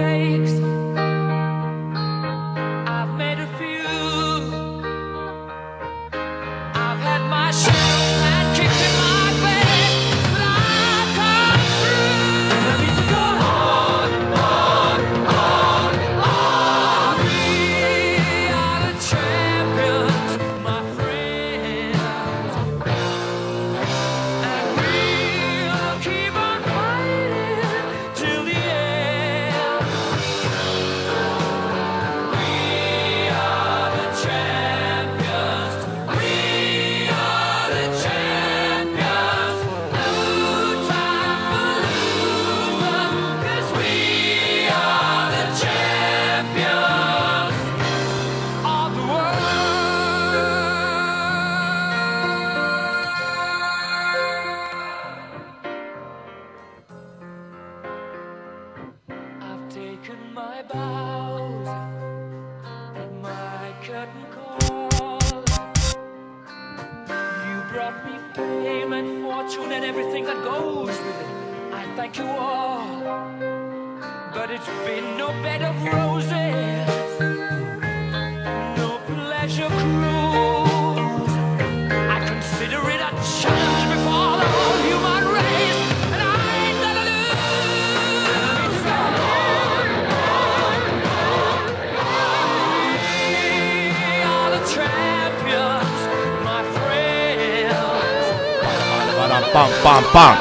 mistakes. Bum,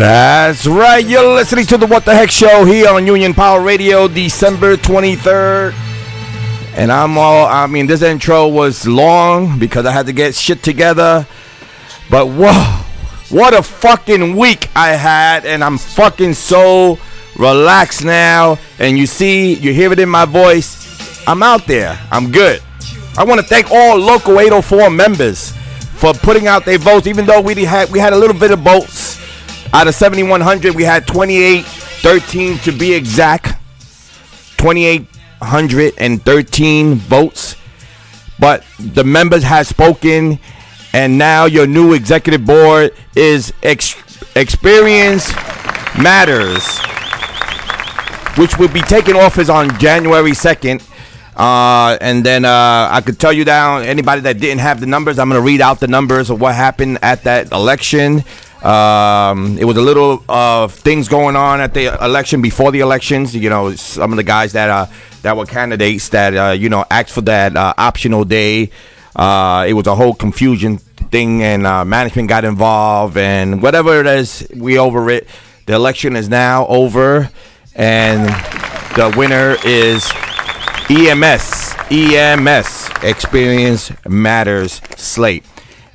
That's right. You're listening to the What the Heck Show here on Union Power Radio, December 23rd. And I'm all, I mean, this intro was long because I had to get shit together. But whoa, what a fucking week I had. And I'm fucking so relaxed now. And you see, you hear it in my voice. I'm out there. I'm good. I want to thank all local 804 members for putting out their votes, even though we had we had a little bit of votes. Out of 7,100, we had 28, 13 to be exact. 2,813 votes. But the members have spoken, and now your new executive board is ex- Experience Matters, which will be taking office on January 2nd. Uh, and then uh, I could tell you down anybody that didn't have the numbers. I'm gonna read out the numbers of what happened at that election. Um, it was a little uh, things going on at the election before the elections. You know, some of the guys that uh, that were candidates that uh, you know asked for that uh, optional day. Uh, it was a whole confusion thing, and uh, management got involved, and whatever it is, we over it. The election is now over, and the winner is EMS. EMS Experience Matters Slate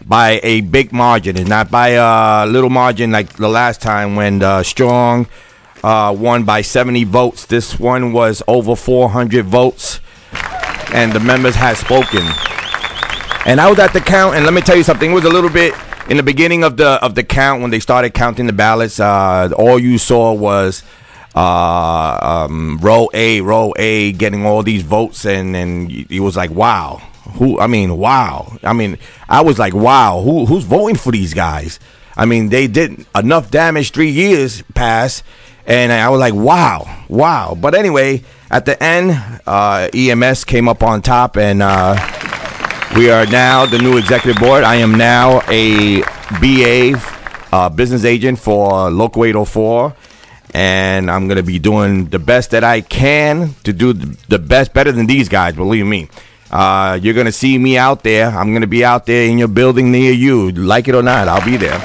by a big margin. It's not by a little margin like the last time when uh, Strong uh, won by 70 votes. This one was over 400 votes, and the members had spoken. And I was at the count, and let me tell you something. It was a little bit in the beginning of the of the count when they started counting the ballots. Uh, all you saw was uh, um, row A, row A, getting all these votes, and and it was like, wow, who? I mean, wow. I mean, I was like, wow, who who's voting for these guys? I mean, they did enough damage. Three years passed, and I was like, wow, wow. But anyway, at the end, uh, EMS came up on top, and uh, we are now the new executive board. I am now a BA, uh, business agent for Local 804, and I'm gonna be doing the best that I can to do the the best, better than these guys. Believe me. Uh, you're gonna see me out there. I'm gonna be out there in your building near you, like it or not. I'll be there.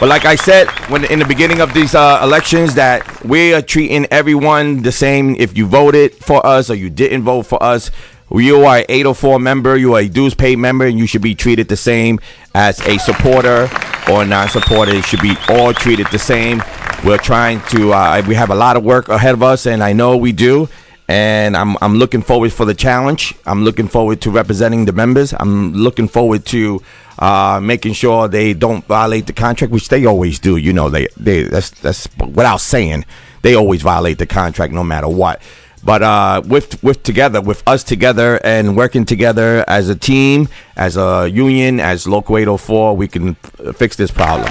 But like I said, when in the beginning of these uh, elections, that we are treating everyone the same. If you voted for us or you didn't vote for us, you are an 804 member, you are a dues paid member, and you should be treated the same as a supporter or a non-supporter. It should be all treated the same. We're trying to. Uh, we have a lot of work ahead of us, and I know we do. And I'm I'm looking forward for the challenge. I'm looking forward to representing the members. I'm looking forward to uh, making sure they don't violate the contract, which they always do. You know, they they that's that's without saying they always violate the contract no matter what. But uh, with with together, with us together and working together as a team, as a union, as Local 804, we can fix this problem.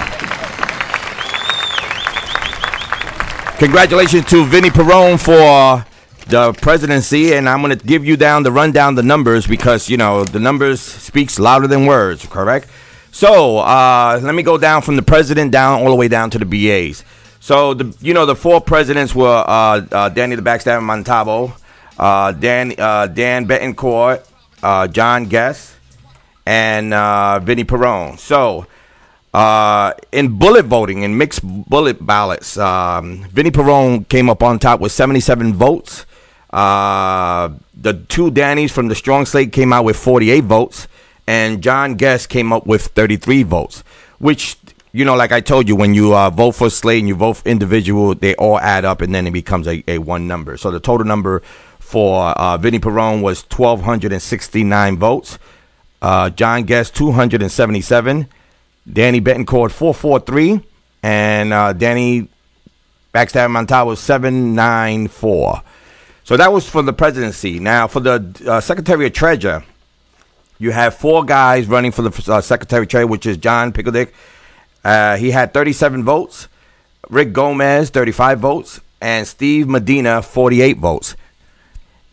Congratulations to Vinny Perone for the presidency, and I'm going to give you down the rundown the numbers because you know the numbers speaks louder than words. Correct. So uh, let me go down from the president down all the way down to the BAs. So the you know the four presidents were uh, uh, Danny the Backstabber Montalvo, uh, Dan uh, Dan Betancourt, uh, John Guest, and uh, Vinny Perone. So uh, in bullet voting, in mixed bullet ballots, um, Vinny Perone came up on top with 77 votes. Uh, the two Dannys from the Strong Slate came out with 48 votes, and John Guest came up with 33 votes, which, you know, like I told you, when you uh, vote for Slate and you vote for individual, they all add up and then it becomes a, a one number. So the total number for uh, Vinny Perone was 1,269 votes. Uh, John Guest, 277. Danny Betancourt, 443. And uh, Danny Backstab Montal was 794. So that was for the presidency. Now, for the uh, Secretary of Treasury, you have four guys running for the uh, Secretary of Treasury, which is John Pickledick. Uh, he had 37 votes. Rick Gomez, 35 votes. And Steve Medina, 48 votes.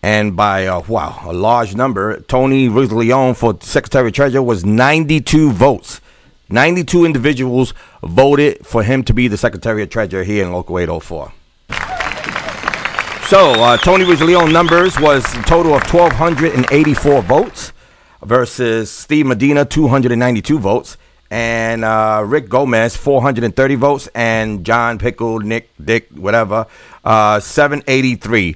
And by, uh, wow, a large number, Tony Rizzleon for Secretary of Treasury was 92 votes. 92 individuals voted for him to be the Secretary of Treasury here in Local 804. So, uh, Tony Rizzleon numbers was a total of 1,284 votes versus Steve Medina, 292 votes, and uh, Rick Gomez, 430 votes, and John Pickle, Nick, Dick, whatever, uh, 783.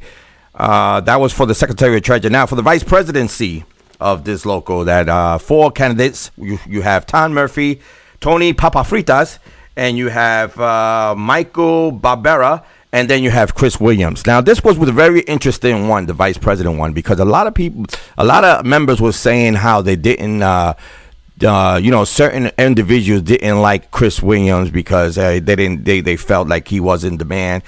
Uh, that was for the Secretary of Treasury. Now, for the Vice Presidency of this local, that uh, four candidates, you, you have Tom Murphy, Tony Papafritas, and you have uh, Michael Barbera, and then you have Chris Williams. Now, this was a very interesting one, the vice president one, because a lot of people, a lot of members were saying how they didn't, uh, uh, you know, certain individuals didn't like Chris Williams because uh, they didn't, they, they felt like he was in demand.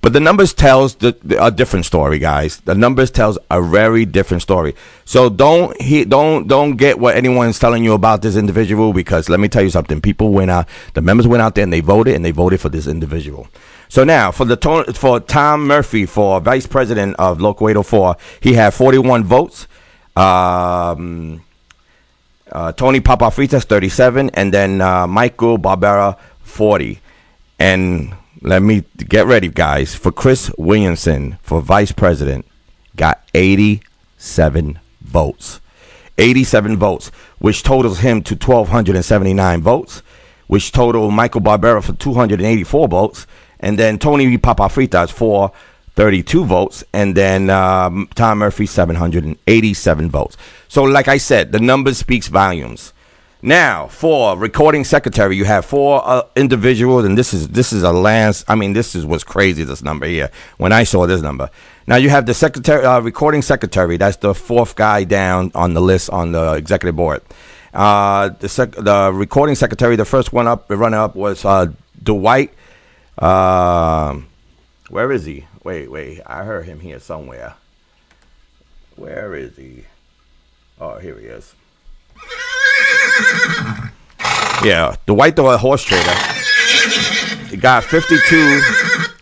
But the numbers tells the, the- a different story, guys. The numbers tells a very different story. So don't he don't don't get what anyone's telling you about this individual because let me tell you something. People went out, the members went out there and they voted and they voted for this individual. So now for the for Tom Murphy for vice president of Local 804, he had 41 votes. Um, uh, Tony Papafritas 37, and then uh, Michael Barbera 40. And let me get ready, guys. For Chris Williamson for vice president, got 87 votes. 87 votes, which totals him to 1,279 votes, which total Michael Barbera for 284 votes, and then Tony Papafritas for 32 votes, and then um, Tom Murphy 787 votes. So, like I said, the numbers speaks volumes. Now, for recording secretary, you have four uh, individuals, and this is this is a lance. I mean, this is what's crazy. This number here. When I saw this number, Now you have the secretary, uh, recording secretary. That's the fourth guy down on the list on the executive board. Uh, the sec- the recording secretary, the first one up, the runner up was uh, Dwight. Um where is he? Wait, wait. I heard him here somewhere. Where is he? Oh, here he is. Yeah, the white Dog horse trader. He got 52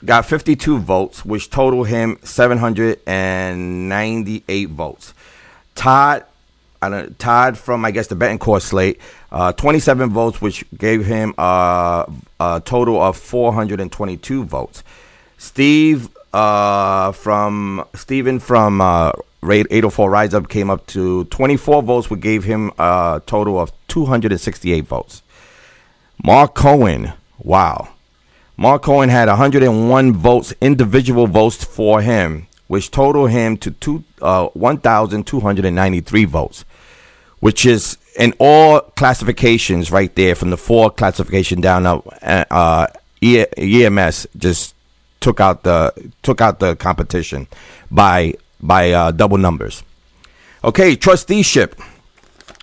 got 52 votes, which total him 798 votes. Todd Todd from I guess the Betancourt slate, uh, 27 votes, which gave him uh, a total of 422 votes. Steve uh, from Stephen from uh, Raid 804 Rise Up came up to 24 votes, which gave him a total of 268 votes. Mark Cohen, wow. Mark Cohen had 101 votes, individual votes for him, which totaled him to two, uh, 1,293 votes, which is in all classifications right there from the four classification down up. Uh, E- EMS just took out the took out the competition by by uh, double numbers. Okay, trusteeship.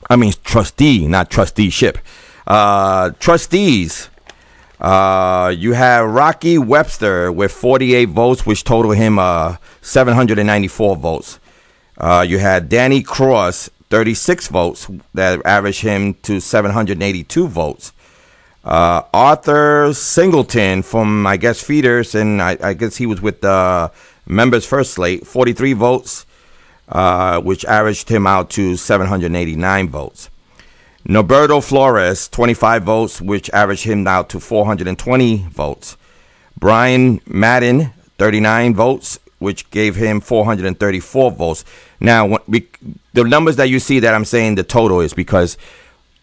I mean trustee, not trusteeship. Uh, trustees. Uh, you have Rocky Webster with 48 votes, which total him uh, 794 votes. Uh, you had Danny Cross, 36 votes, that averaged him to 782 votes. Uh, Arthur Singleton from, I guess, Feeders, and I, I guess he was with the members first slate, 43 votes, uh, which averaged him out to 789 votes. Norberto Flores, 25 votes, which averaged him now to 420 votes. Brian Madden, 39 votes, which gave him 434 votes. Now, we, the numbers that you see that I'm saying the total is because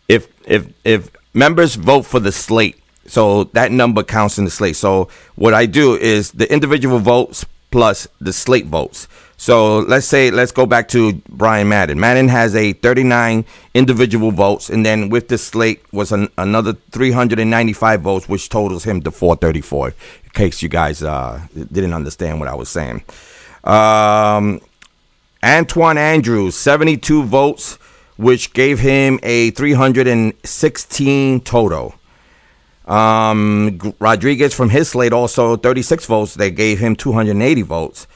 if if if members vote for the slate, so that number counts in the slate. So what I do is the individual votes plus the slate votes. So let's say let's go back to Brian Madden. Madden has a 39 individual votes, and then with the slate was an, another 395 votes, which totals him to 434. In case you guys uh, didn't understand what I was saying. Um, Antoine Andrews, 72 votes, which gave him a 316 total. Um, Rodriguez from his slate also 36 votes. They gave him 280 votes.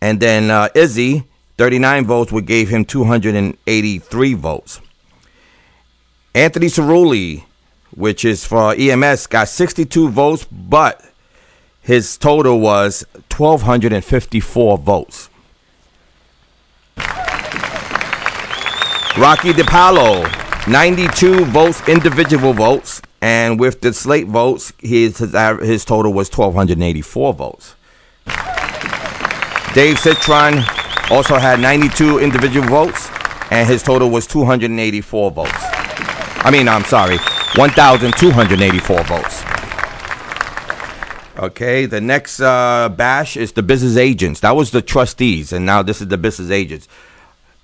And then uh, Izzy, 39 votes, would gave him 283 votes. Anthony Cerulli, which is for EMS, got 62 votes, but his total was 1,254 votes. Rocky DiPaolo, 92 votes, individual votes, and with the slate votes, his, his total was 1,284 votes. Dave Citron also had 92 individual votes, and his total was 284 votes. I mean, I'm sorry, 1,284 votes. Okay, the next uh, bash is the business agents. That was the trustees, and now this is the business agents.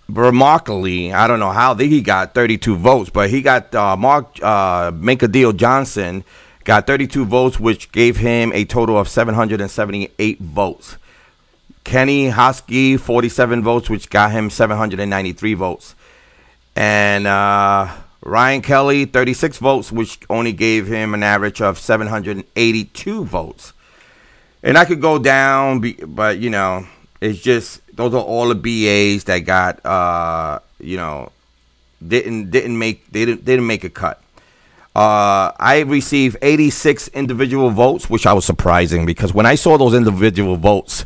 Remarkably, I don't know how he got 32 votes, but he got uh, Mark uh, Make a Deal Johnson got 32 votes, which gave him a total of 778 votes. Kenny Hosky, 47 votes, which got him 793 votes. And uh, Ryan Kelly, 36 votes, which only gave him an average of 782 votes. And I could go down, but you know, it's just those are all the BAs that got uh, you know didn't didn't make they didn't didn't make a cut. Uh, I received 86 individual votes, which I was surprising because when I saw those individual votes,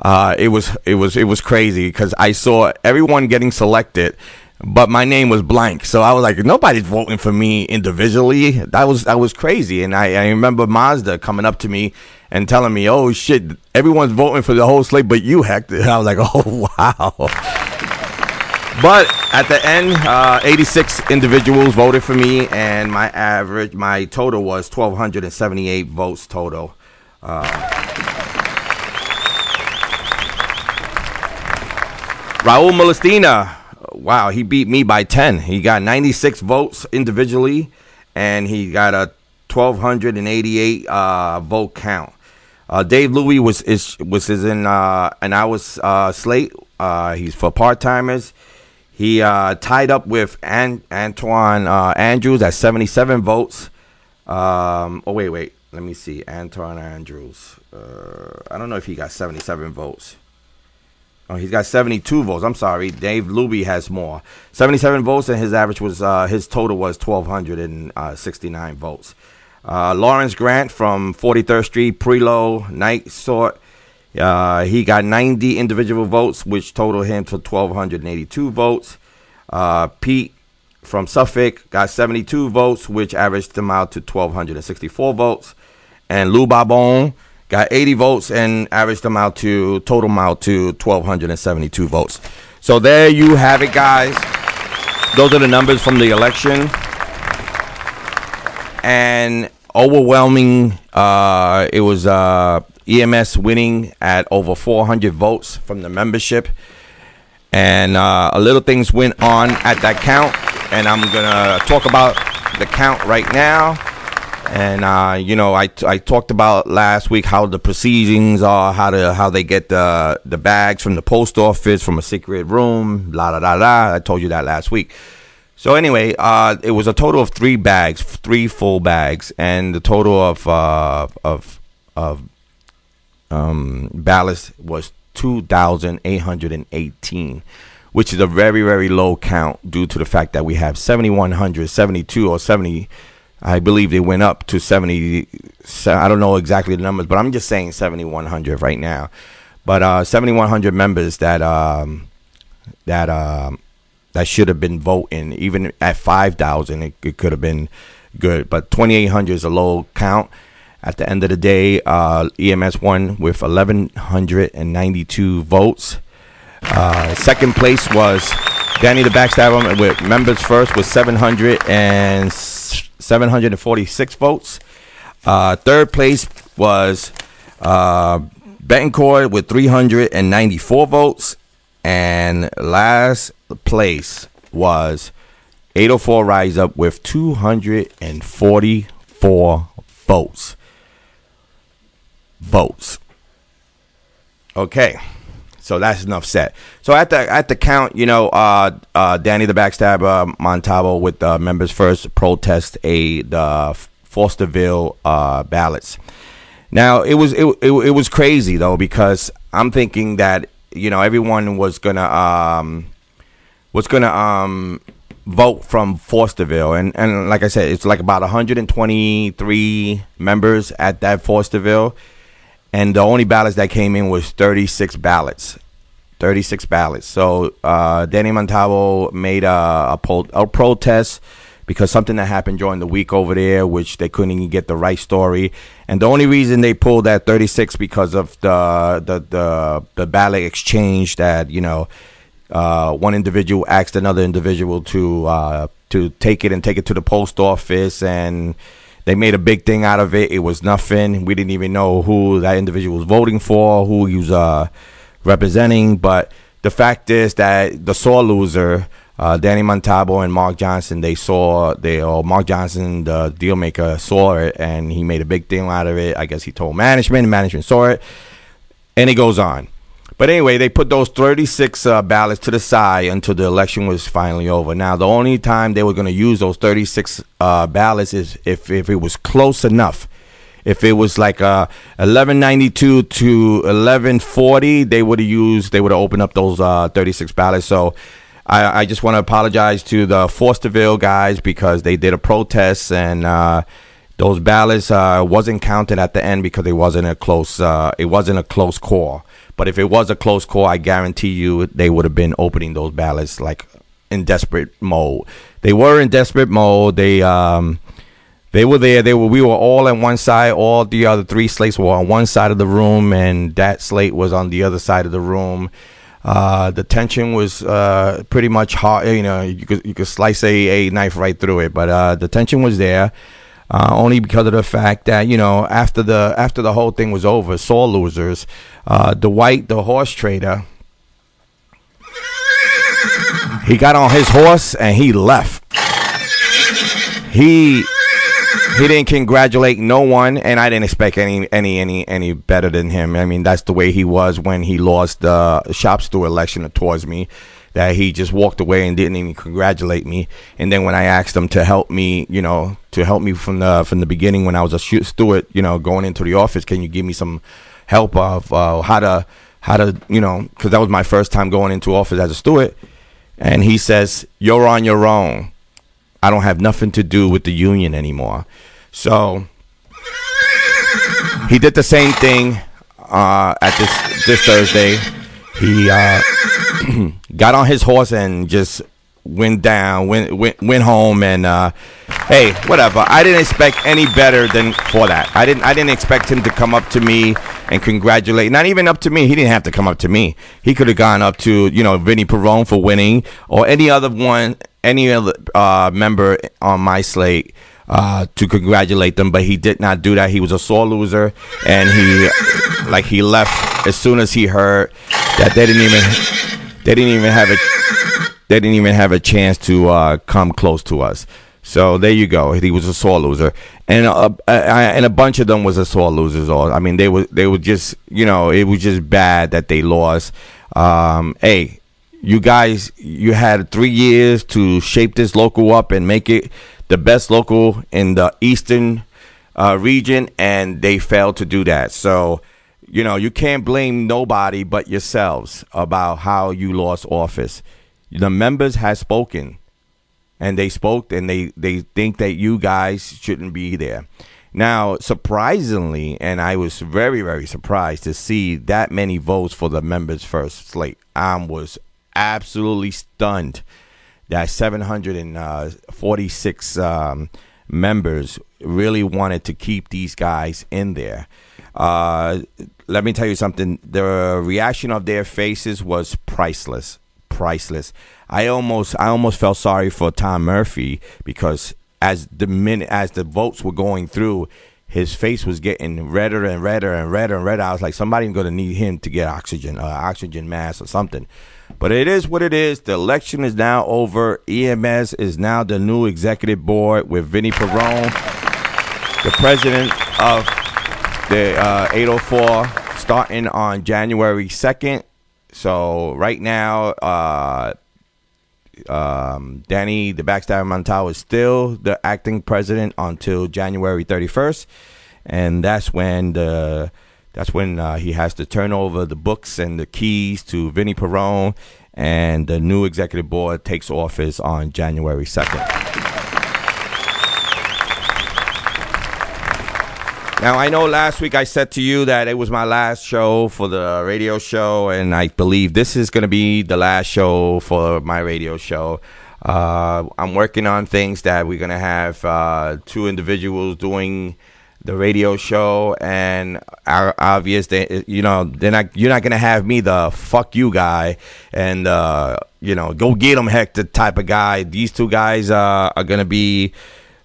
uh, it was it was it was crazy because I saw everyone getting selected, but my name was blank. So I was like, nobody's voting for me individually. That was that was crazy. And I, I remember Mazda coming up to me and telling me, "Oh shit, everyone's voting for the whole slate, but you, Hector." I was like, "Oh wow." But at the end, uh, 86 individuals voted for me, and my average, my total was 1,278 votes total. Raul Molestina, wow, he beat me by 10. He got 96 votes individually, and he got a 1,288 uh, vote count. Uh, Dave Louie was is was is in uh, an hour's uh, slate. Uh, he's for part timers. He uh, tied up with An- Antoine uh, Andrews at 77 votes. Um, oh wait, wait. Let me see. Antoine Andrews. I don't know if he got 77 votes. Oh, he's got 72 votes. I'm sorry. Dave Luby has more. 77 votes, and his average was, uh, his total was 1,269 votes. Uh, Lawrence Grant from 43rd Street, Prelo, Night Sort. Uh, he got 90 individual votes, which totaled him to 1,282 votes. Uh, Pete from Suffolk got 72 votes, which averaged him out to 1,264 votes. And Lou Babone got 80 votes and averaged them out to total them out to 1,272 votes. So there you have it, guys. Those are the numbers from the election. And overwhelming, uh, it was uh, EMS winning at over 400 votes from the membership. And uh, a little things went on at that count. And I'm going to talk about the count right now. And uh, you know, I, I talked about last week how the proceedings are, how to how they get the the bags from the post office from a secret room, la da da da. I told you that last week. So anyway, uh, it was a total of three bags, three full bags, and the total of uh, of of um, ballots was two thousand eight hundred and eighteen, which is a very very low count due to the fact that we have 7,100, 72 or seventy. I believe they went up to 70. I don't know exactly the numbers, but I'm just saying 7,100 right now. But uh, 7,100 members that um, that um, that should have been voting. Even at 5,000, it, it could have been good. But 2,800 is a low count. At the end of the day, uh, EMS won with 1,192 votes. Uh, second place was Danny the Backstabber with members first with 700 and 746 votes. Uh, third place was uh, Betancourt with 394 votes. And last place was 804 Rise Up with 244 votes. Votes. Okay. So that's enough said. So at the at the count, you know, uh, uh, Danny the Backstabber Montalvo with the members first protest a the Fosterville uh, ballots. Now it was it, it it was crazy though because I'm thinking that you know everyone was gonna um was gonna um vote from Fosterville and and like I said it's like about 123 members at that Fosterville and the only ballots that came in was 36 ballots. 36 ballots. So uh, danny montalvo made a, a, pol- a protest because something that happened during the week over there which they couldn't even get the right story. And the only reason they pulled that 36 because of the the the, the ballot exchange that you know uh, one individual asked another individual to uh, to take it and take it to the post office and they made a big thing out of it. It was nothing. We didn't even know who that individual was voting for, who he was uh, representing. But the fact is that the sore loser, uh, Danny Montalvo and Mark Johnson, they saw they or Mark Johnson, the deal maker, saw it and he made a big thing out of it. I guess he told management, and management saw it, and it goes on. But anyway, they put those 36 uh, ballots to the side until the election was finally over. Now, the only time they were going to use those 36 uh, ballots is if, if it was close enough. If it was like uh, 1192 to 1140, they would have used, they would have opened up those uh, 36 ballots. So I, I just want to apologize to the Fosterville guys because they did a protest and uh, those ballots uh, wasn't counted at the end because it wasn't a close, it wasn't a close call. But if it was a close call, I guarantee you they would have been opening those ballots like in desperate mode. They were in desperate mode. They um they were there. They were we were all on one side. All the other three slates were on one side of the room, and that slate was on the other side of the room. Uh, the tension was uh, pretty much hard. You know, you could you could slice a, a knife right through it, but uh, the tension was there. Uh, only because of the fact that you know after the after the whole thing was over, saw losers, uh, Dwight the horse trader, he got on his horse and he left. He he didn't congratulate no one, and I didn't expect any any any any better than him. I mean, that's the way he was when he lost the shop steward election towards me. That he just walked away and didn't even congratulate me. And then when I asked him to help me, you know, to help me from the from the beginning when I was a steward, you know, going into the office, can you give me some help of uh, how to how to you know because that was my first time going into office as a steward. And he says, "You're on your own." I don't have nothing to do with the union anymore. So he did the same thing uh, at this this Thursday. He uh, got on his horse and just went down, went went went home, and uh, hey, whatever. I didn't expect any better than for that. I didn't I didn't expect him to come up to me and congratulate. Not even up to me. He didn't have to come up to me. He could have gone up to you know Vinny Perone for winning or any other one, any other uh, member on my slate. Uh, to congratulate them, but he did not do that. He was a sore loser, and he, like, he left as soon as he heard that they didn't even, they didn't even have a they didn't even have a chance to uh, come close to us. So there you go. He was a sore loser, and uh, I, and a bunch of them was a sore losers. All I mean, they were they were just you know it was just bad that they lost. Um, hey, you guys, you had three years to shape this local up and make it the best local in the eastern uh, region, and they failed to do that. So you know you can't blame nobody but yourselves about how you lost office. The members have spoken and they spoke and they they think that you guys shouldn't be there. Now surprisingly and i was very very surprised to see that many votes for the members first slate. I was absolutely stunned that 746 um, members really wanted to keep these guys in there. Uh, let me tell you something the reaction of their faces was priceless priceless. I almost I almost felt sorry for Tom Murphy because as the minute as the votes were going through, his face was getting redder and redder and redder and redder. I was like, somebody's going to need him to get oxygen, uh, oxygen mask or something. But it is what it is. The election is now over. EMS is now the new executive board with Vinnie Perone, the president of the uh, 804, starting on January 2nd. So right now, uh, um, Danny the Backstabber Montal is still the acting president until January 31st, and that's when the that's when uh, he has to turn over the books and the keys to Vinnie Perone, and the new executive board takes office on January 2nd. Now I know last week I said to you that it was my last show for the radio show, and I believe this is going to be the last show for my radio show. Uh, I'm working on things that we're going to have uh, two individuals doing the radio show, and our obvious they, you know, they're not you're not going to have me the fuck you guy, and uh, you know, go get them Hector type of guy. These two guys uh, are going to be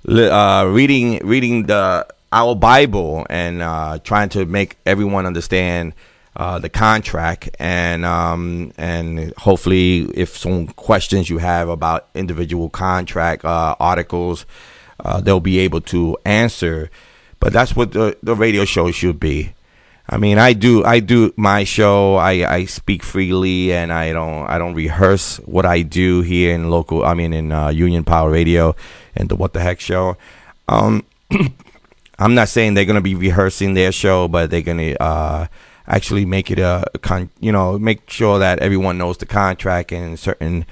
uh, reading reading the our Bible and uh, trying to make everyone understand uh, the contract and um, and hopefully if some questions you have about individual contract uh, articles, uh, they'll be able to answer. But that's what the, the radio show should be. I mean, I do I do my show. I, I speak freely and I don't I don't rehearse what I do here in local. I mean, in uh, Union Power Radio and the What the Heck show. Um, I'm not saying they're going to be rehearsing their show, but they're going to uh, actually make it a, con- you know, make sure that everyone knows the contract and certain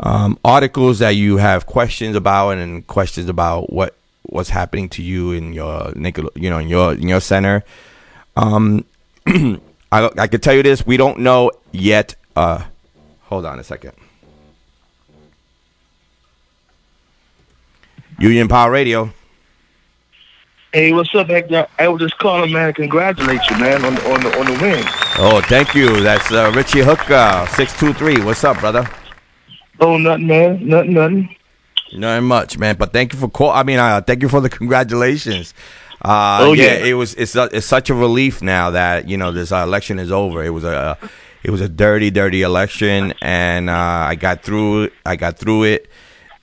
um, articles that you have questions about and questions about what what's happening to you in your you know in your in your center. Um, I I can tell you this: we don't know yet. Uh, hold on a second. Union Power Radio. Hey, what's up, Hector? I was just calling, man, congratulate you, man, on the on the on the win. Oh, thank you. That's uh, Richie Hook, six two three. What's up, brother? Oh, nothing, man, nothing, nothing. Not much, man. But thank you for call. I mean, uh, thank you for the congratulations. Uh, Oh, yeah, yeah. it was. It's a, it's such a relief now that you know this uh, election is over. It was a it was a dirty, dirty election, and uh, I got through. it. I got through it,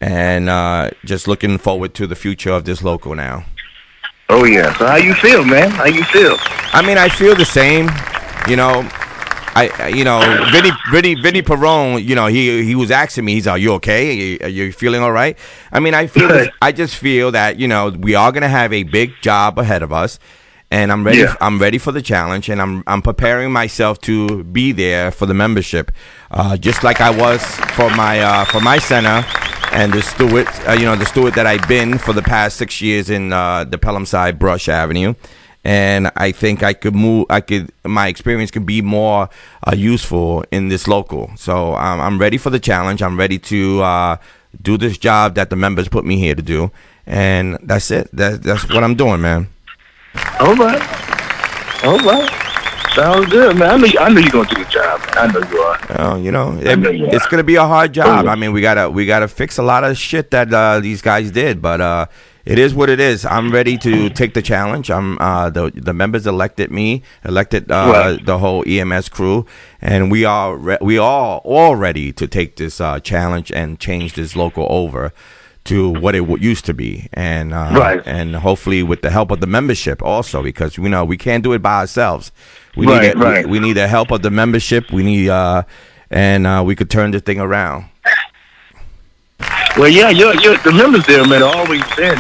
and uh, just looking forward to the future of this local now. Oh yeah. So how you feel, man? How you feel? I mean, I feel the same. You know, I you know Vinny Vinny Vinny Perrone. You know, he he was asking me. He's, "Are you okay? Are you feeling all right?" I mean, I feel. Good. I just feel that you know we are gonna have a big job ahead of us. And I'm ready. Yeah. I'm ready for the challenge, and I'm I'm preparing myself to be there for the membership, uh, just like I was for my uh, for my center and the steward, Uh, you know the Stewart that I've been for the past six years in uh, the Pelham side, Brush Avenue and I think I could move. I could my experience could be more uh, useful in this local. So um, I'm ready for the challenge. I'm ready to uh, do this job that the members put me here to do, and that's it. That, that's what I'm doing, man. All right. All right. Sounds good, man. I know you, I know you're gonna do the job. Man. I know you are. Uh, you know, I know you it's gonna be a hard job. Oh, yeah. I mean, we gotta we gotta fix a lot of shit that uh, these guys did, but uh, it is what it is. I'm ready to take the challenge. I'm uh, the the members elected me, elected uh, Right. the whole EMS crew, and we are re- we are all ready to take this uh, challenge and change this local over to what it w- used to be, and uh, Right. and hopefully with the help of the membership also, because you know we can't do it by ourselves. We Right, need it- right. we, we need the help of the membership. We need uh, and uh, we could turn this thing around. Well, yeah, you're, you're, the members there, man, have always been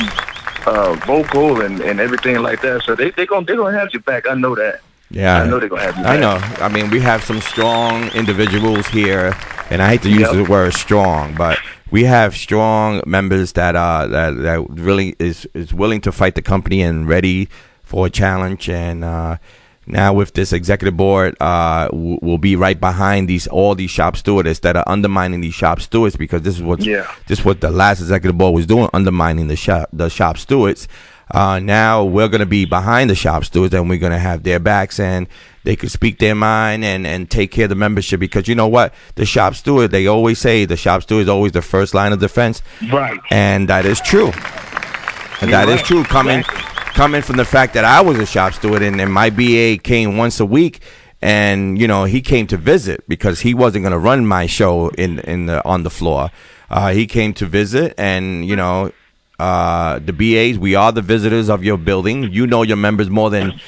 uh, vocal and, and everything like that. So they they gonna they gonna have you back. I know that. Yeah, I know they're gonna have you I back. know. I mean, we have some strong individuals here, and I hate to use Yep. the word strong, but we have strong members that uh that that really is is willing to fight the company and ready for a challenge. And uh, now with this executive board, uh, w- will be right behind these all these shop stewards that are undermining these shop stewards because this is what Yeah. this is what the last executive board was doing, undermining the shop the shop stewards. Uh, now we're going to be behind the shop stewards and we're going to have their backs and they could speak their mind and, and take care of the membership because you know what? The shop steward, they always say the shop steward is always the first line of defense. Right. And that is true. And You're that is right. true coming Exactly. Coming from the fact that I was a shop steward and, and my BA came once a week and you know he came to visit because he wasn't going to run my show in in the on the floor. Uh, he came to visit and you know uh, the BAs we are the visitors of your building. You know your members more than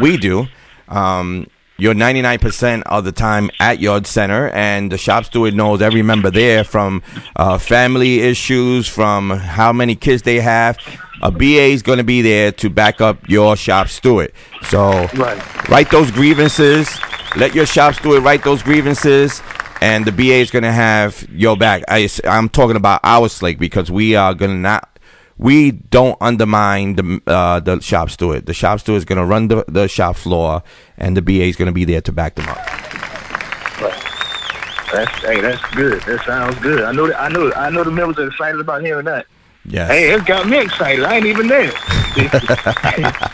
we do. Um, you're 99% of the time at Yard Center, and the shop steward knows every member there from uh, family issues, from how many kids they have. A BA is going to be there to back up your shop steward. So, Right. write those grievances. Let your shop steward write those grievances, and the BA is going to have your back. I, I'm talking about our slate because we are going to not. We don't undermine the uh, the shop steward. The shop steward is going to run the, the shop floor, and the BA is going to be there to back them up. That's hey, that's good. That sounds good. I know that I know I know the members are excited about hearing that. Yeah. Hey, it got me excited. I ain't even there.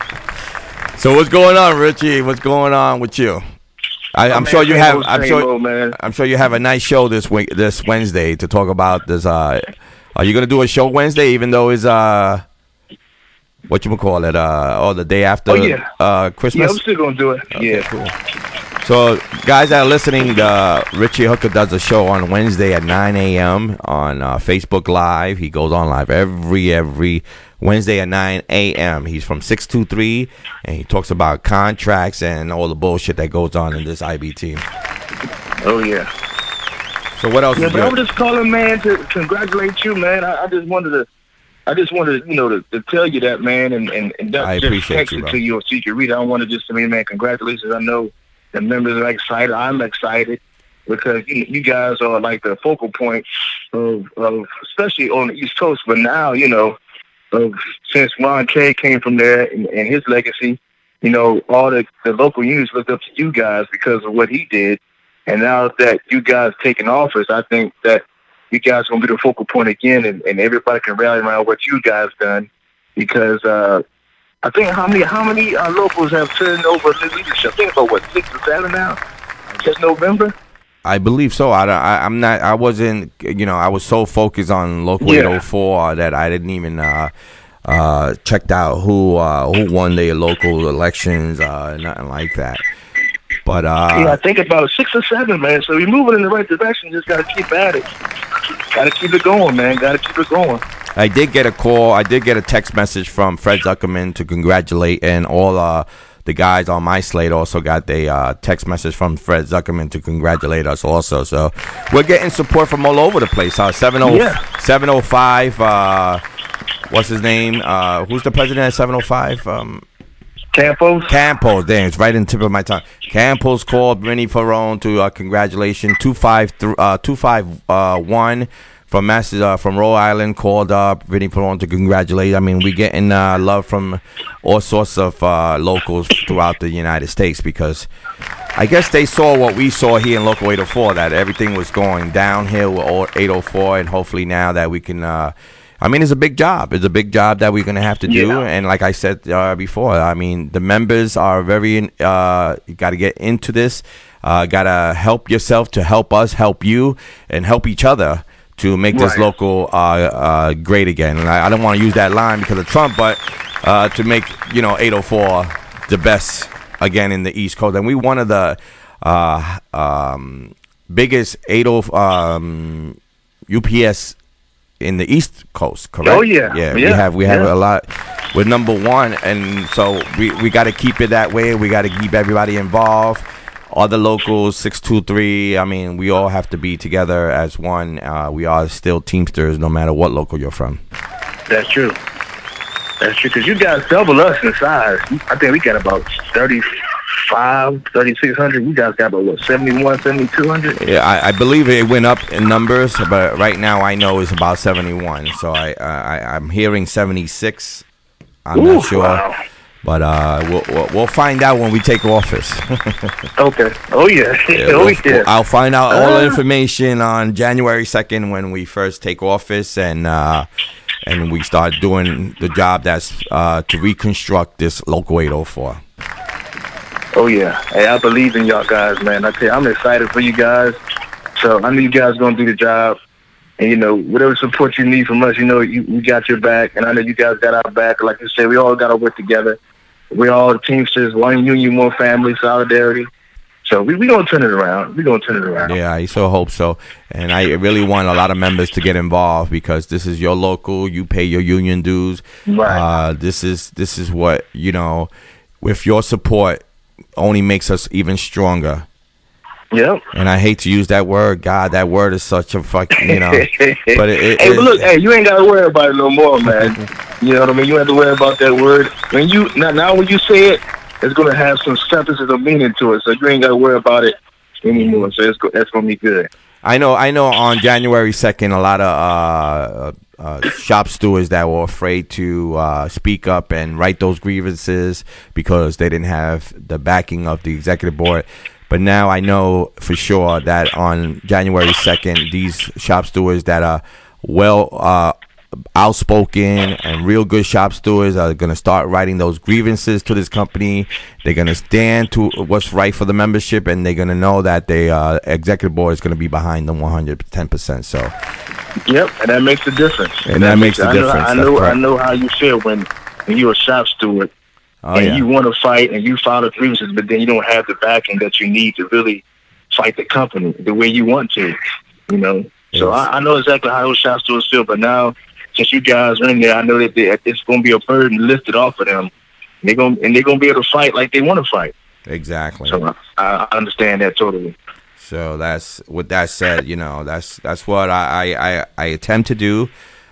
So what's going on, Richie? What's going on with you? I, I'm man, sure you have. I'm sure. old, man. I'm sure you have a nice show this week, this Wednesday, to talk about this. Uh, are you gonna do a show Wednesday, even though it's uh, what you call it? Uh, or the day after Oh, yeah. uh Christmas. yeah, I'm still gonna do it. Okay, yeah. cool. So, guys that are listening, uh, Richie Hooker does a show on Wednesday at 9 a.m. on uh, Facebook Live. He goes on live every every Wednesday at 9 a.m. He's from 623, and he talks about contracts and all the bullshit that goes on in this IBT. Oh yeah. So, what else Yeah, but I'm just calling, man, to congratulate you, man. I, I just wanted to, I just wanted, you know, to, to tell you that, man, and and, and I just appreciate text you, it bro. to you or secret read. I wanted to just to man, congratulations. I know the members are excited. I'm excited because you, you guys are like the focal point of, of, especially on the East Coast. But now, you know, of since Ron Carey came from there and, and his legacy, you know, all the, the local units looked up to you guys because of what he did. And now that you guys taking office, I think that you guys gonna be the focal point again, and, and everybody can rally around what you guys done. Because uh, I think how many how many uh, locals have turned over the leadership? I think about what six or seven now. Just November. I believe so. I, I, I'm not. I wasn't. You know, I was so focused on local Yeah. 804 that I didn't even uh, uh, checked out who uh, who won their local elections. Uh, nothing like that. But uh, yeah, I think about six or seven, man. So we're moving in the right direction. Just gotta keep at it. Gotta keep it going, man. Gotta keep it going. I did get a call. I did get a text message from Fred Zuckerman to congratulate, and all uh, the guys on my slate also got a uh, text message from Fred Zuckerman to congratulate us also. So we're getting support from all over the place. Uh, 70, Yeah. 705, uh, what's his name? Uh, who's the president at 705? Um, Campos. Campos, damn, it's right in the tip of my tongue. Campos called Rennie Ferrone to uh, congratulations. Two five uh, two five uh, one from Mass uh, from Rhode Island called up Rennie Ferrone to congratulate. I mean, we're getting uh, love from all sorts of uh, locals throughout the United States because I guess they saw what we saw here in Local 804 that everything was going downhill with all 804, and hopefully now that we can. I mean, it's a big job. It's a big job that we're going to have to do. Yeah. And like I said uh, before, I mean, the members are very, uh, you got to get into this. Uh, got to help yourself to help us, help you, and help each other to make this Right. local uh, uh, great again. And I, I don't want to use that line because of Trump, but uh, to make, you know, 804 the best again in the East Coast. And we one of the uh, um, biggest 80 um, UPS in the East Coast, correct? Oh, yeah. yeah. We have we have Yeah. a lot. We're number one, and so we we got to keep it that way. We got to keep everybody involved. Other locals, six two three. I mean, we all have to be together as one. Uh, we are still Teamsters, no matter what local you're from. That's true. That's true. Because you guys double us in size. I think we got about 35, 3,600. You guys got about, what, 71, 7,200? Yeah, I, I believe it went up in numbers, but right now I know it's about seventy one. So I, I I'm hearing seventy six. I'm Ooh, not sure, wow. but uh, we'll, we'll find out when we take office. Okay. Oh, yeah. Yeah, oh, we'll- yeah. I'll find out all the Ah. information on January second when we first take office and uh, and we start doing the job that's uh, to reconstruct this local 804. Oh yeah, hey, I believe in y'all guys, man. I tell you, I'm excited for you guys. So I know you guys gonna do the job, and you know whatever support you need from us, you know you we got your back, and I know you guys got our back. Like you said, we all got to work together. We all Teamsters, one union, one family, solidarity. So we we gonna turn it around. We gonna turn it around. Yeah, I so hope so. And I really want a lot of members to get involved because this is your local. You pay your union dues. Right. Uh, this is this is what you know. With your support, only makes us even stronger. Yep. And I hate to use that word. God, that word is such a fucking you know. but it, it, hey, but look, hey, you ain't gotta worry about it no more, man. you know what I mean? You have to worry about that word. When you now, now when you say it, it's gonna have some substance of meaning to it. So you ain't gotta worry about it anymore. So it's go, that's gonna be good. I know. I know. On January second, a lot of uh, uh, shop stewards that were afraid to uh, speak up and write those grievances because they didn't have the backing of the executive board. But now I know for sure that on January second, these shop stewards that are well uh, outspoken and real good shop stewards are going to start writing those grievances to this company. They're going to stand to what's right for the membership, and they're going to know that the uh, executive board is going to be behind them 110 percent. So Yep, and that makes a difference. And that makes a I know- difference. I know. I know how you feel when when you're a shop steward oh and yeah, you want to fight and you file the grievances, but then you don't have the backing that you need to really fight the company the way you want to. You know, so I, I know exactly how those shop stewards feel. But now, since you guys are in there, I know that they, it's going to be a burden lifted off of them. They're going and they're going to be able to fight like they want to fight. exactly. So I, I understand that totally. So that's with that said, you know, that's that's what I I, I, I attempt to do.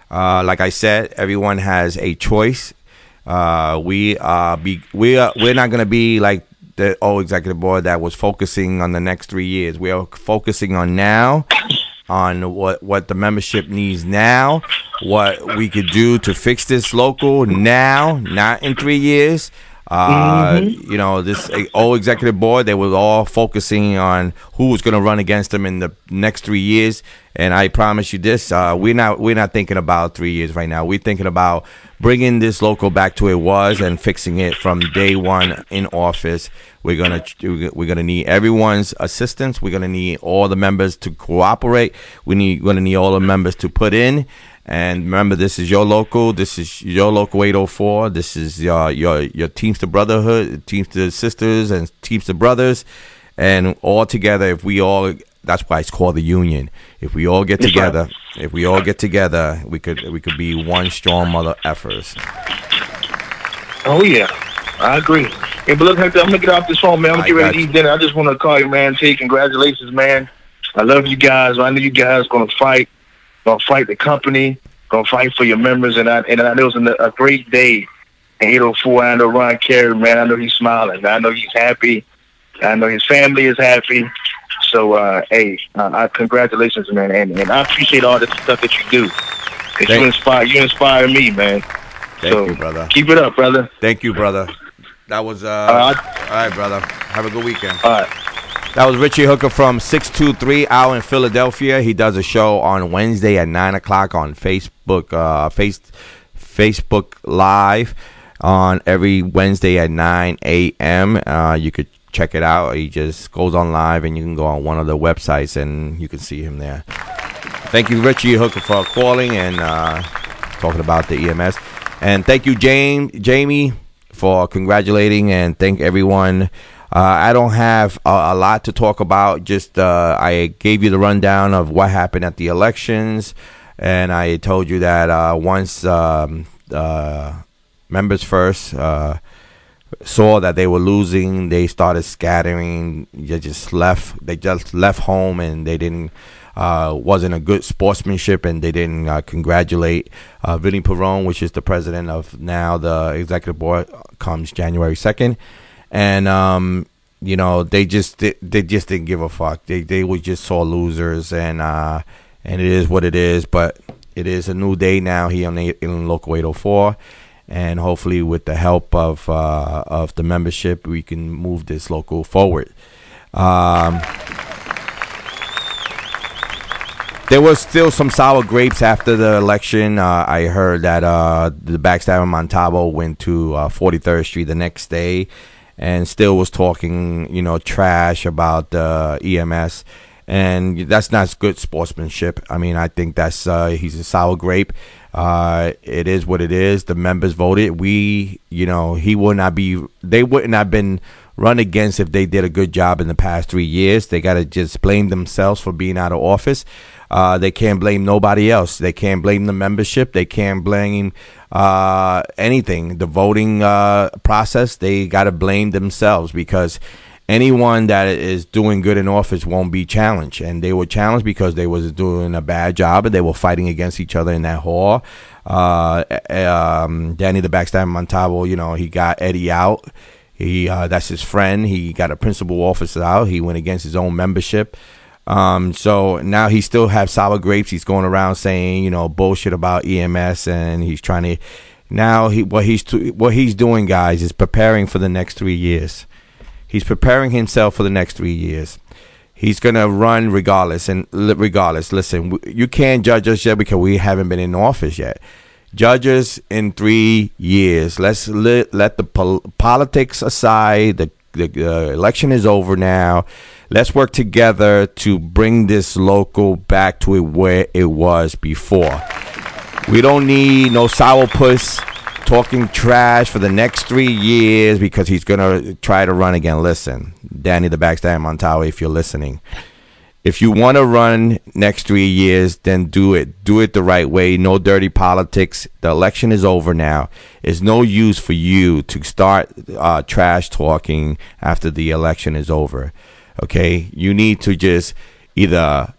Uh, like I said, everyone has a choice. Uh, we uh be we are we're not gonna be like the old executive board that was focusing on the next three years. We are focusing on now, on what what the membership needs now, what we could do to fix this local now, not in three years. Uh, You know, this old executive board, they were all focusing on who was going to run against them in the next three years. And I promise you this: uh, we're not we're not thinking about three years right now. We're thinking about bringing this local back to it was and fixing it from day one in office. We're gonna we're gonna need everyone's assistance. We're gonna need all the members to cooperate. We need gonna need all the members to put in. And remember, this is your local. This is your local 804. This is your your your Teamster Brotherhood, Teamster Sisters, and teams, Teamster Brothers. And all together, if we all that's why it's called the union. If we all get together, if we all get together, we could we could be one strong mother effers. Oh yeah, I agree. Hey, but look, Hector, I'm gonna get off this phone, man. I'm I getting ready to eat dinner. I just want to call you, man. Say congratulations, man. I love you guys. I know you guys gonna fight, gonna fight the company, gonna fight for your members, and I and I know it was a, a great day. in 804, I know Ron Carey, man. I know he's smiling. I know he's happy. I know his family is happy. So, uh, hey, uh, uh, congratulations, man, and, and I appreciate all the stuff that you do. 'Cause Thank- you inspire, you inspire me, man. Thank so you, brother. Keep it up, brother. Thank you, brother. That was uh. right. all right, brother. Have a good weekend. All right. That was Richie Hooker from 623 out in Philadelphia. He does a show on Wednesday at 9 o'clock on Facebook, uh, face, Facebook Live on every Wednesday at 9 a.m. Uh, you could check it out. He just goes on live and you can go on one of the websites and you can see him there. Thank you, Richie Hooker, for calling and uh, talking about the EMS. And thank you, Jamie, for congratulating and thank everyone. Uh, I don't have a, a lot to talk about. Just uh, I gave you the rundown of what happened at the elections, and I told you that uh, once um, members first uh, saw that they were losing, they started scattering. They just left. They just left home, and they didn't. Uh, wasn't a good sportsmanship, and they didn't uh, congratulate uh, Vinny Perrone, which is the president of now the executive board, comes January second, and um, you know they just they, they just didn't give a fuck. They they were just saw losers, and uh, and it is what it is. But it is a new day now here on the, in local 804 and hopefully with the help of uh, of the membership we can move this local forward um, there was still some sour grapes after the election. Uh, I heard that uh, the backstabber Montalvo went to uh, 43rd Street the next day and still was talking, you know, trash about the EMS. And that's not good sportsmanship. I mean, I think that's uh, he's a sour grape. Uh, it is what it is. The members voted. We, you know, he would not be. They wouldn't have been run against if they did a good job in the past three years. They got to just blame themselves for being out of office. Uh, they can't blame nobody else. They can't blame the membership. They can't blame uh, anything. The voting uh, process. They got to blame themselves because anyone that is doing good in office won't be challenged. And they were challenged because they was doing a bad job and they were fighting against each other in that hall. Uh, um, Danny the Backstabber Montalvo, you know, he got Eddie out. He uh, that's his friend. He got a principal officer out. He went against his own membership. Um, so now he still have sour grapes. He's going around saying, you know, bullshit about EMS, and he's trying to. Now he what he's what he's doing, guys, is preparing for the next three years. He's preparing himself for the next three years. He's gonna run regardless, and regardless. Listen, you can't judge us yet because we haven't been in office yet. Judge us in three years. Let's let, let the pol- politics aside. The the uh, election is over now. Let's work together to bring this local back to where it was before. We don't need no sourpuss talking trash for the next three years because he's gonna try to run again. Listen, Danny the Backstabber Montalvo, if you're listening, if you want to run next three years, then do it. Do it the right way. No dirty politics. The election is over now. It's no use for you to start uh, trash talking after the election is over. Okay, you need to just either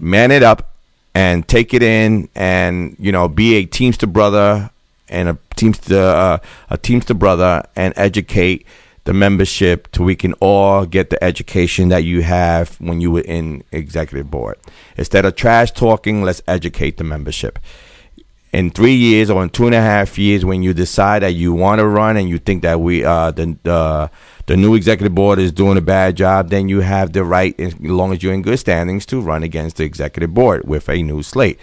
man it up and take it in, and you know, be a teamster brother and a teamster uh, a teamster brother, and educate the membership till we can all get the education that you have when you were in executive board. Instead of trash talking, let's educate the membership. In three years or in two and a half years, when you decide that you want to run and you think that we uh, the the the new executive board is doing a bad job, then you have the right, as long as you're in good standings, to run against the executive board with a new slate.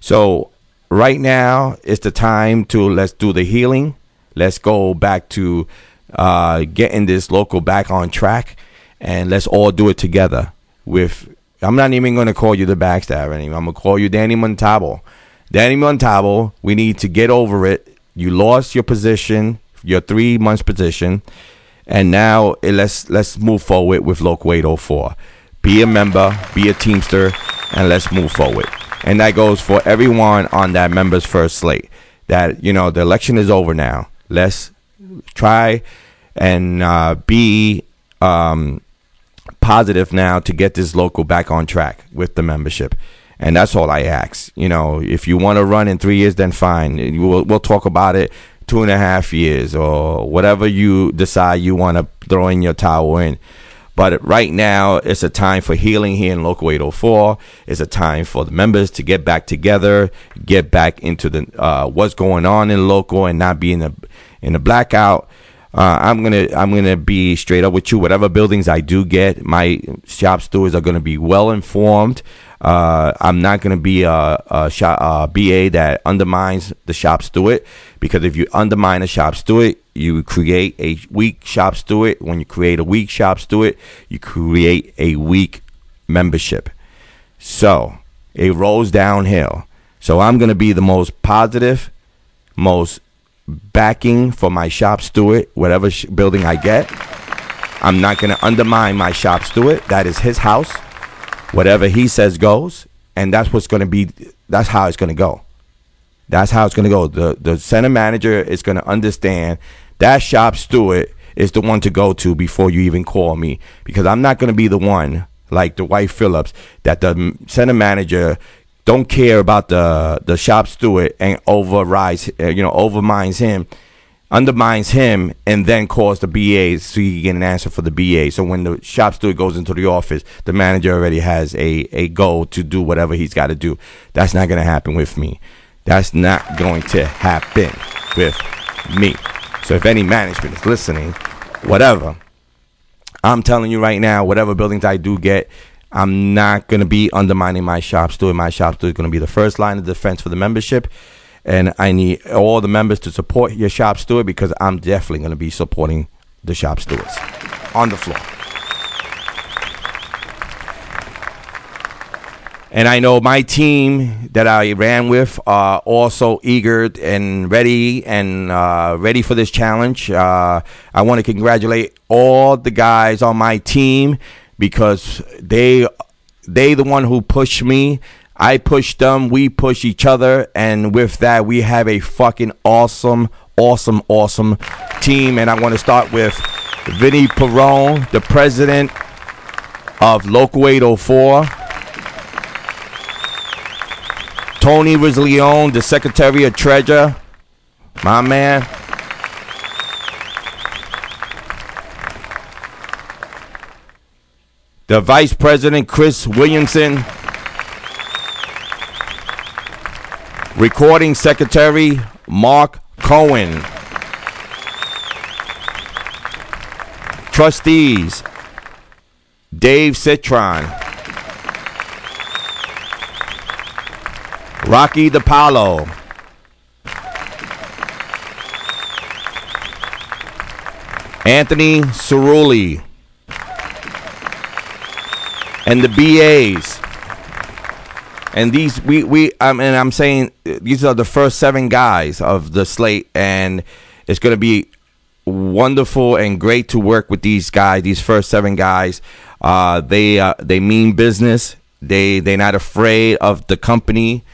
So right now is the time to let's do the healing. Let's go back to uh, getting this local back on track, and let's all do it together. With I'm not even going to call you the backstabber anymore. I'm going to call you Danny Montalvo. Danny Montalvo, we need to get over it. You lost your position, your three months position, and now eh, let's let's move forward with Local 804. be a member, be a Teamster, and let's move forward. And that goes for everyone on that members first slate. That you know the election is over now. Let's try and uh, be um, positive now to get this local back on track with the membership. And that's all I ask. You know, if you want to run in three years, then fine. We'll, we'll talk about it two and a half years or whatever you decide you want to throw in your towel in. But right now, it's a time for healing here in Local 804. It's a time for the members to get back together, get back into the uh, what's going on in local, and not be in a in the blackout. Uh, I'm gonna I'm gonna be straight up with you. Whatever buildings I do get, my shop stewards are gonna be well informed. Uh, I'm not gonna be a, a, shop, a BA that undermines the shop steward because if you undermine a shop steward, you create a weak shop steward. When you create a weak shop steward, you create a weak membership. So it rolls downhill. So I'm gonna be the most positive, most backing for my shop steward, whatever sh- building I get. I'm not going to undermine my shop steward. That is his house. Whatever he says goes, and that's what's going to be. That's how it's going to go. That's how it's going to go. The the center manager is going to understand that shop steward is the one to go to before you even call me because I'm not going to be the one like the wife Phillips that the center manager don't care about the the shop steward and overrides uh, you know overmines him undermines him and then calls the BA so you can get an answer for the BA. So when the shop steward goes into the office, the manager already has a, a goal to do whatever he's got to do. That's not going to happen with me. That's not going to happen with me. So if any management is listening, whatever, I'm telling you right now, whatever buildings I do get, I'm not going to be undermining my shop steward. My shop steward is going to be the first line of defense for the membership. And I need all the members to support your shop steward because I'm definitely going to be supporting the shop stewards on the floor. And I know my team that I ran with are also eager and ready and uh, ready for this challenge. Uh, I want to congratulate all the guys on my team because they they the one who pushed me. I push them. We push each other, and with that, we have a fucking awesome, awesome, awesome team. And I want to start with Vinny Perrone, the president of Local 804. Tony Rizleon, the Secretary of Treasure, my man. The Vice President, Chris Williamson. Recording Secretary, Mark Cohen. Trustees, Dave Citron. Rocky DePaulo. Anthony Cerulli. And the BAs. And these we we um, and I'm saying these are the first seven guys of the slate and it's going to be wonderful and great to work with these guys these first seven guys. Uh, they uh, they mean business. They they're not afraid of the company.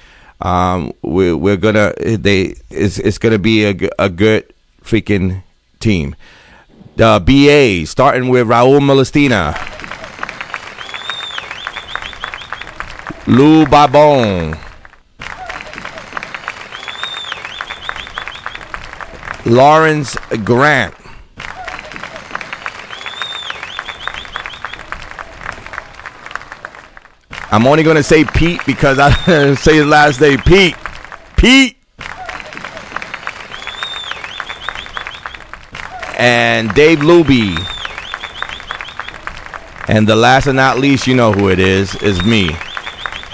Um, we're, we're gonna they it's, it's gonna be a, a good freaking team. The BA starting with Raul Molestina Lou Babon Lawrence Grant I'm only gonna say Pete because I didn't say his last name. Pete. Pete. And Dave Luby. And the last and not least, you know who it is, is me.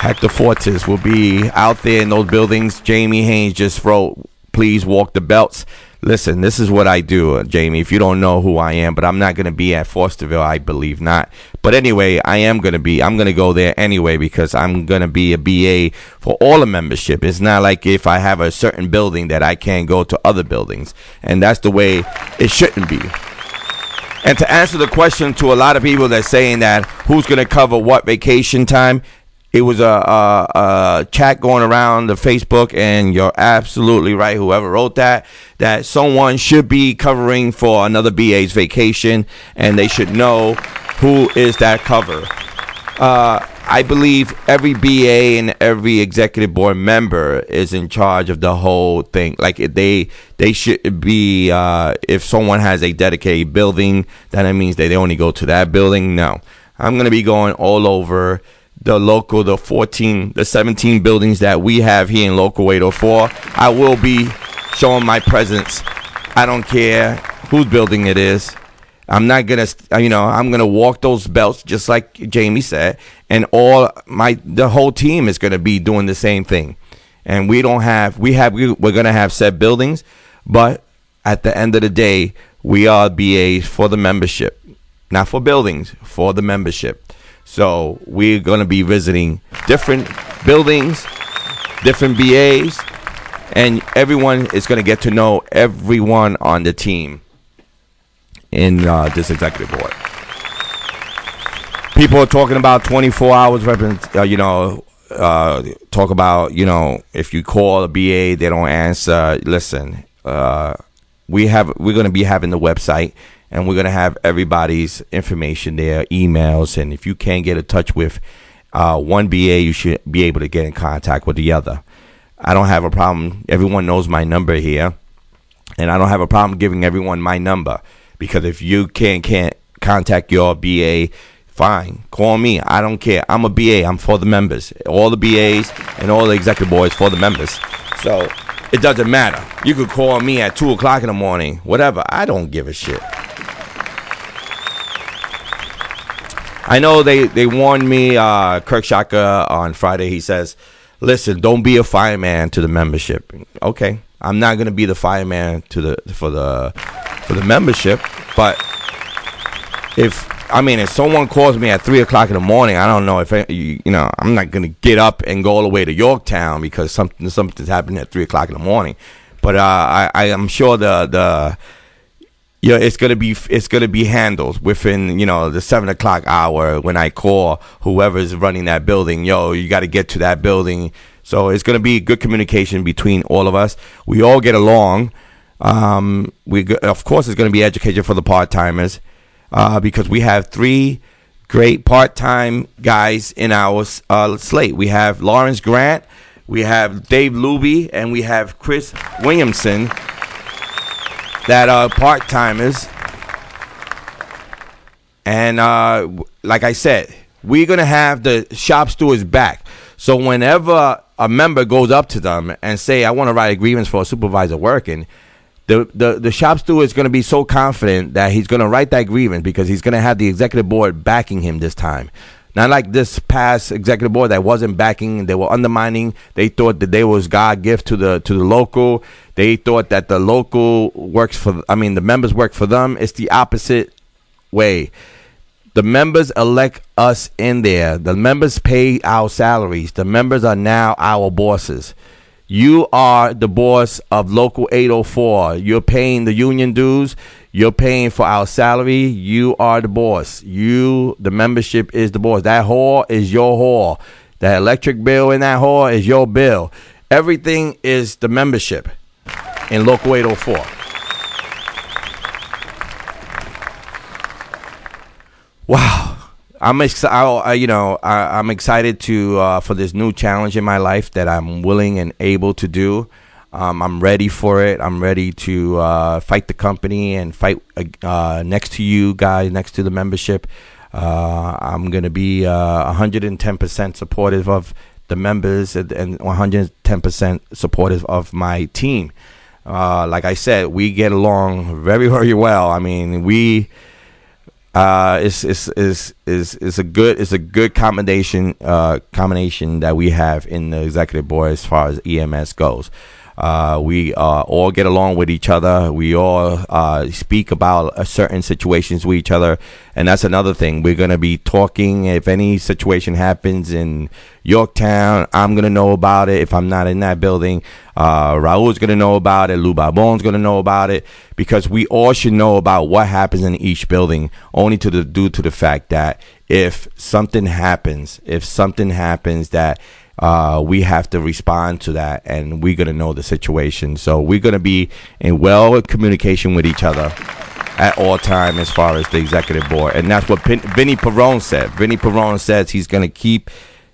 Hector Fortis will be out there in those buildings. Jamie Haynes just wrote, please walk the belts. Listen, this is what I do, uh, Jamie. If you don't know who I am, but I'm not going to be at Fosterville, I believe not. But anyway, I am going to be. I'm going to go there anyway because I'm going to be a BA for all the membership. It's not like if I have a certain building that I can't go to other buildings, and that's the way it shouldn't be. And to answer the question to a lot of people that's saying that who's going to cover what vacation time, it was a, a, a chat going around the Facebook, and you're absolutely right. Whoever wrote that, that someone should be covering for another BA's vacation, and they should know who is that cover. Uh, I believe every BA and every executive board member is in charge of the whole thing. Like they they should be. Uh, if someone has a dedicated building, then it means that they only go to that building. No, I'm gonna be going all over the local, the 14, the 17 buildings that we have here in local 804. I will be showing my presence. I don't care whose building it is. I'm not gonna, you know, I'm gonna walk those belts just like Jamie said, and all my the whole team is gonna be doing the same thing. And we don't have, we have, we, we're gonna have set buildings, but at the end of the day, we are BAs for the membership, not for buildings, for the membership. So we're gonna be visiting different buildings, different BAs, and everyone is gonna get to know everyone on the team in uh, this executive board. People are talking about 24 hours, uh, you know, uh, talk about, you know, if you call a BA, they don't answer. Listen, uh, we have, we're going to be having the website and we're going to have everybody's information there, emails. And if you can't get in touch with uh, one BA, you should be able to get in contact with the other. I don't have a problem. Everyone knows my number here and I don't have a problem giving everyone my number because if you can't can't contact your BA, fine, call me. I don't care. I'm a BA. I'm for the members. All the BAs and all the executive boards for the members. So it doesn't matter. You could call me at two o'clock in the morning, whatever. I don't give a shit. I know they they warned me. Uh, Kirk Shaka on Friday. He says, "Listen, don't be a fireman to the membership." Okay, I'm not gonna be the fireman to the for the for the membership, but if I mean if someone calls me at three o'clock in the morning, I don't know if you you know I'm not gonna get up and go all the way to Yorktown because something something's happening at three o'clock in the morning. But uh, I I am sure the the yeah, it's gonna be it's gonna be handled within you know the seven o'clock hour when I call whoever's running that building. Yo, you got to get to that building. So it's gonna be good communication between all of us. We all get along. Um, we of course it's gonna be education for the part timers uh, because we have three great part time guys in our uh, slate. We have Lawrence Grant, we have Dave Luby, and we have Chris Williamson that are part timers. And uh, like I said, we're gonna have the shop stewards back. So whenever a member goes up to them and say, "I want to write a grievance for a supervisor working," the the, the shop steward is gonna be so confident that he's gonna write that grievance because he's gonna have the executive board backing him this time. Not like this past executive board that wasn't backing; they were undermining. They thought that they was God gift to the to the local. They thought that the local works for. I mean, the members work for them. It's the opposite way. The members elect us in there. The members pay our salaries. The members are now our bosses. You are the boss of Local 804. You're paying the union dues. You're paying for our salary. You are the boss. You, the membership, is the boss. That hall is your hall. That electric bill in that hall is your bill. Everything is the membership in Local 804. Wow. I'm excited. You know, I, I'm excited to uh, for this new challenge in my life that I'm willing and able to do. Um, I'm ready for it. I'm ready to uh, fight the company and fight uh, next to you guys, next to the membership. Uh, I'm gonna be uh, 110% supportive of the members and and 110% supportive of my team. Uh, like I said, we get along very, very well. I mean, we uh, it's, it's, is is is a good it's a good combination uh, combination that we have in the executive board as far as EMS goes. Uh, we uh, all get along with each other. We all uh, speak about uh, certain situations with each other, and that's another thing. We're gonna be talking if any situation happens in Yorktown. I'm gonna know about it if I'm not in that building. Uh, Raul's gonna know about it. Lou Barbon's gonna know about it because we all should know about what happens in each building. Only to the due to the fact that if something happens, if something happens that uh, we have to respond to that and we're going to know the situation. So we're going to be in well communication with each other at all time as far as the executive board. And that's what Pin- Vinny Perrone said. Vinny Perrone says he's going to keep,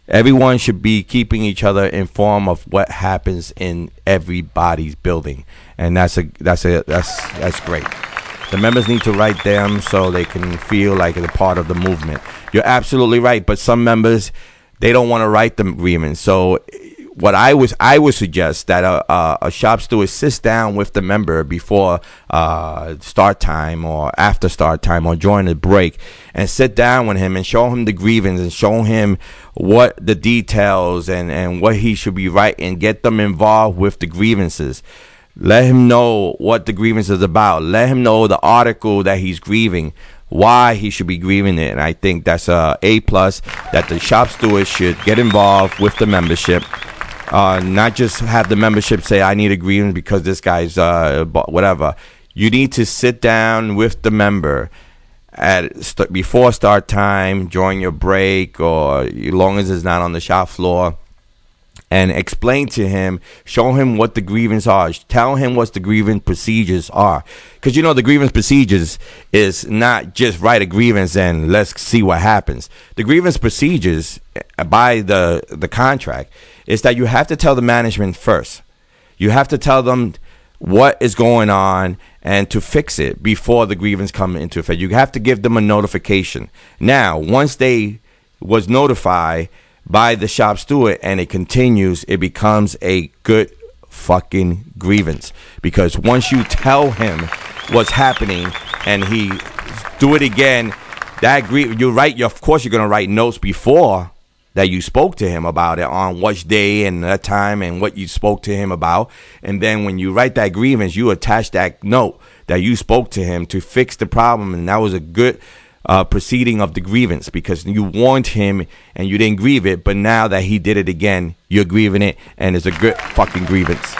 everyone should be keeping each other informed of what happens in everybody's building. And that's a, that's a, that's, that's great. The members need to write them so they can feel like they're part of the movement. You're absolutely right, but some members they don't want to write the agreement. So what I was I would suggest that a, a, a shop steward sits down with the member before uh, start time or after start time or during the break and sit down with him and show him the grievance and show him what the details and, and what he should be writing. Get them involved with the grievances. Let him know what the grievance is about. Let him know the article that he's grieving why he should be grieving it. And I think that's a A plus that the shop steward should get involved with the membership. Uh, not just have the membership say I need a grievance because this guy's uh, whatever. You need to sit down with the member at st- before start time, during your break, or as long as it's not on the shop floor and explain to him, show him what the grievance are, tell him what the grievance procedures are. Because you know the grievance procedures is not just write a grievance and let's see what happens. The grievance procedures uh, by the the contract is that you have to tell the management first. You have to tell them what is going on and to fix it before the grievance come into effect. You have to give them a notification. Now, once they was notified by the shop steward and it continues, it becomes a good fucking grievance. Because once you tell him what's happening and he do it again, that grie- you write your of course you're gonna write notes before that you spoke to him about it on which day and that time and what you spoke to him about. And then when you write that grievance, you attach that note that you spoke to him to fix the problem. And that was a good uh, proceeding of the grievance because you warned him and you didn't grieve it. But now that he did it again, you're grieving it and it's a good fucking grievance.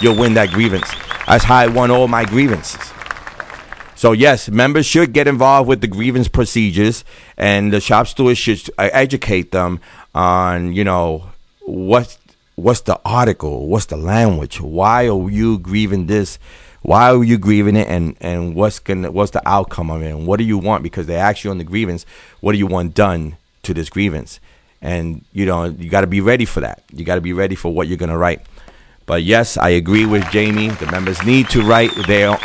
You'll win that grievance. That's how I won all my grievances. So yes, members should get involved with the grievance procedures, and the shop stewards should uh, educate them on you know what what's the article, what's the language, why are you grieving this, why are you grieving it, and and what's gonna what's the outcome of it, and what do you want? Because they ask you on the grievance, what do you want done to this grievance, and you know you got to be ready for that. You got to be ready for what you're gonna write. But yes, I agree with Jamie. The members need to write their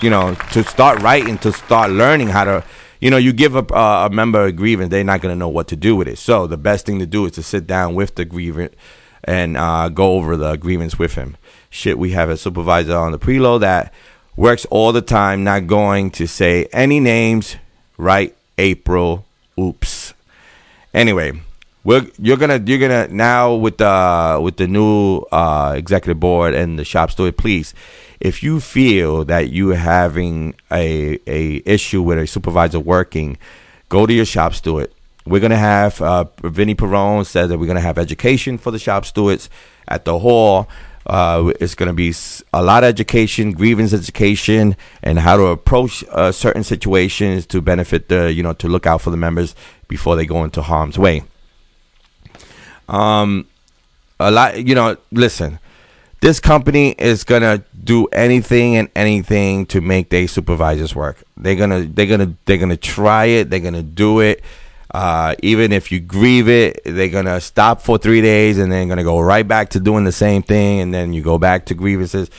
you know, to start writing, to start learning how to, you know, you give a, uh, a member a grievance, they're not going to know what to do with it. So the best thing to do is to sit down with the grievance and uh, go over the grievance with him. Shit, we have a supervisor on the preload that works all the time, not going to say any names, right? April, oops. Anyway, we're you're gonna you're gonna now with the with the new uh, executive board and the shop steward, please if you feel that you're having a a issue with a supervisor working, go to your shop steward. We're gonna have uh, Vinny Perrone said that we're gonna have education for the shop stewards at the hall. Uh, it's going to be a lot of education, grievance education, and how to approach uh, certain situations to benefit the, you know, to look out for the members before they go into harm's way. Um, a lot, you know, listen, this company is gonna do anything and anything to make their supervisors work. They're gonna they're gonna they're gonna try it. They're gonna do it. Uh, even if you grieve it, they're gonna stop for three days and then gonna go right back to doing the same thing, and then you go back to grievances.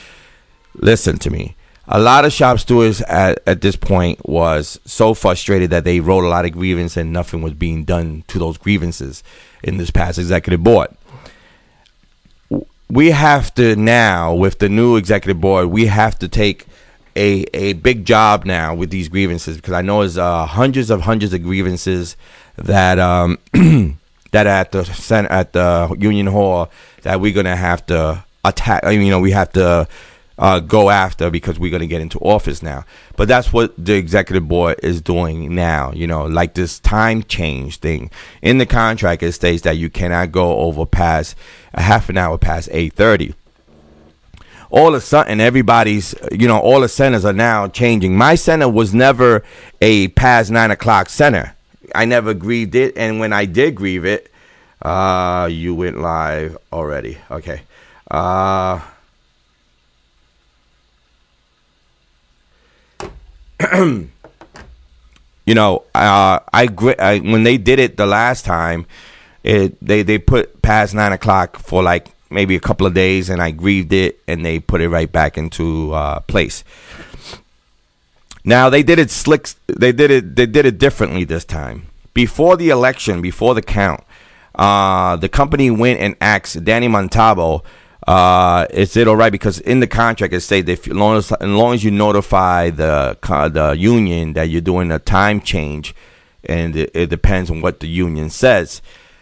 Listen to me. A lot of shop stewards at, at this point was so frustrated that they wrote a lot of grievances and nothing was being done to those grievances in this past executive board we have to now with the new executive board we have to take a a big job now with these grievances because I know there's uh, hundreds of hundreds of grievances that um that at the center at the union hall that we're gonna have to attack. You know, we have to uh, go after because we're going to get into office now. But that's what the executive board is doing now. You know, like this time change thing in the contract. It states that you cannot go over past a half an hour past eight thirty. All of a sudden, everybody's you know all the centers are now changing. My center was never a past nine o'clock center. I never grieved it, and when I did grieve it, uh, you went live already. Okay. Uh, you know, uh, I, I when they did it the last time, it they they put past nine o'clock for like maybe a couple of days, and I grieved it, and they put it right back into uh, place. Now they did it slick. They did it. They did it differently this time. Before the election, before the count, uh, the company went and asked Danny Montalvo, uh, "Is it all right?" Because in the contract it says if, as, long as, as long as you notify the the union that you're doing a time change, and it, it depends on what the union says.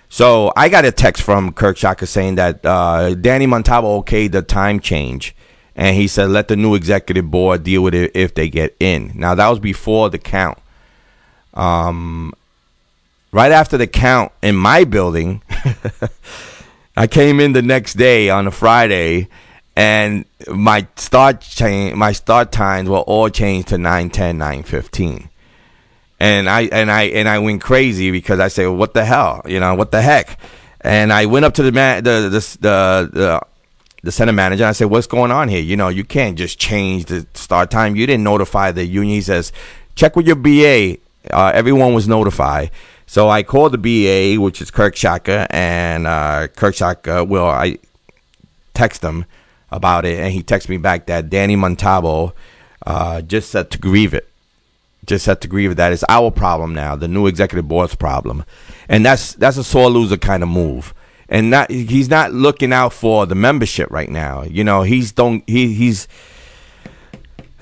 So I got a text from Kirk Shaka saying that uh, Danny Montalvo okayed the time change, and he said let the new executive board deal with it if they get in. Now that was before the count. Um, right after the count in my building, I came in the next day on a Friday, and my start change, my start times were all changed to 9:10, 9:15 and I and I and I went crazy because I said, well, "What the hell? You know, what the heck?" And I went up to the man, the the the the, the center manager. I said, "What's going on here? You know, you can't just change the start time. You didn't notify the union." He says, "Check with your BA. Uh, everyone was notified." So I called the BA, which is Kirk Shaka, and uh, Kirk Shaka. Well, I text him about it, and he texted me back that Danny Montalvo uh, just said to grieve it just have to agree with that. It's our problem now, the new executive board's problem, and that's that's a sore loser kind of move. And not he's not looking out for the membership right now. You know, he's don't he he's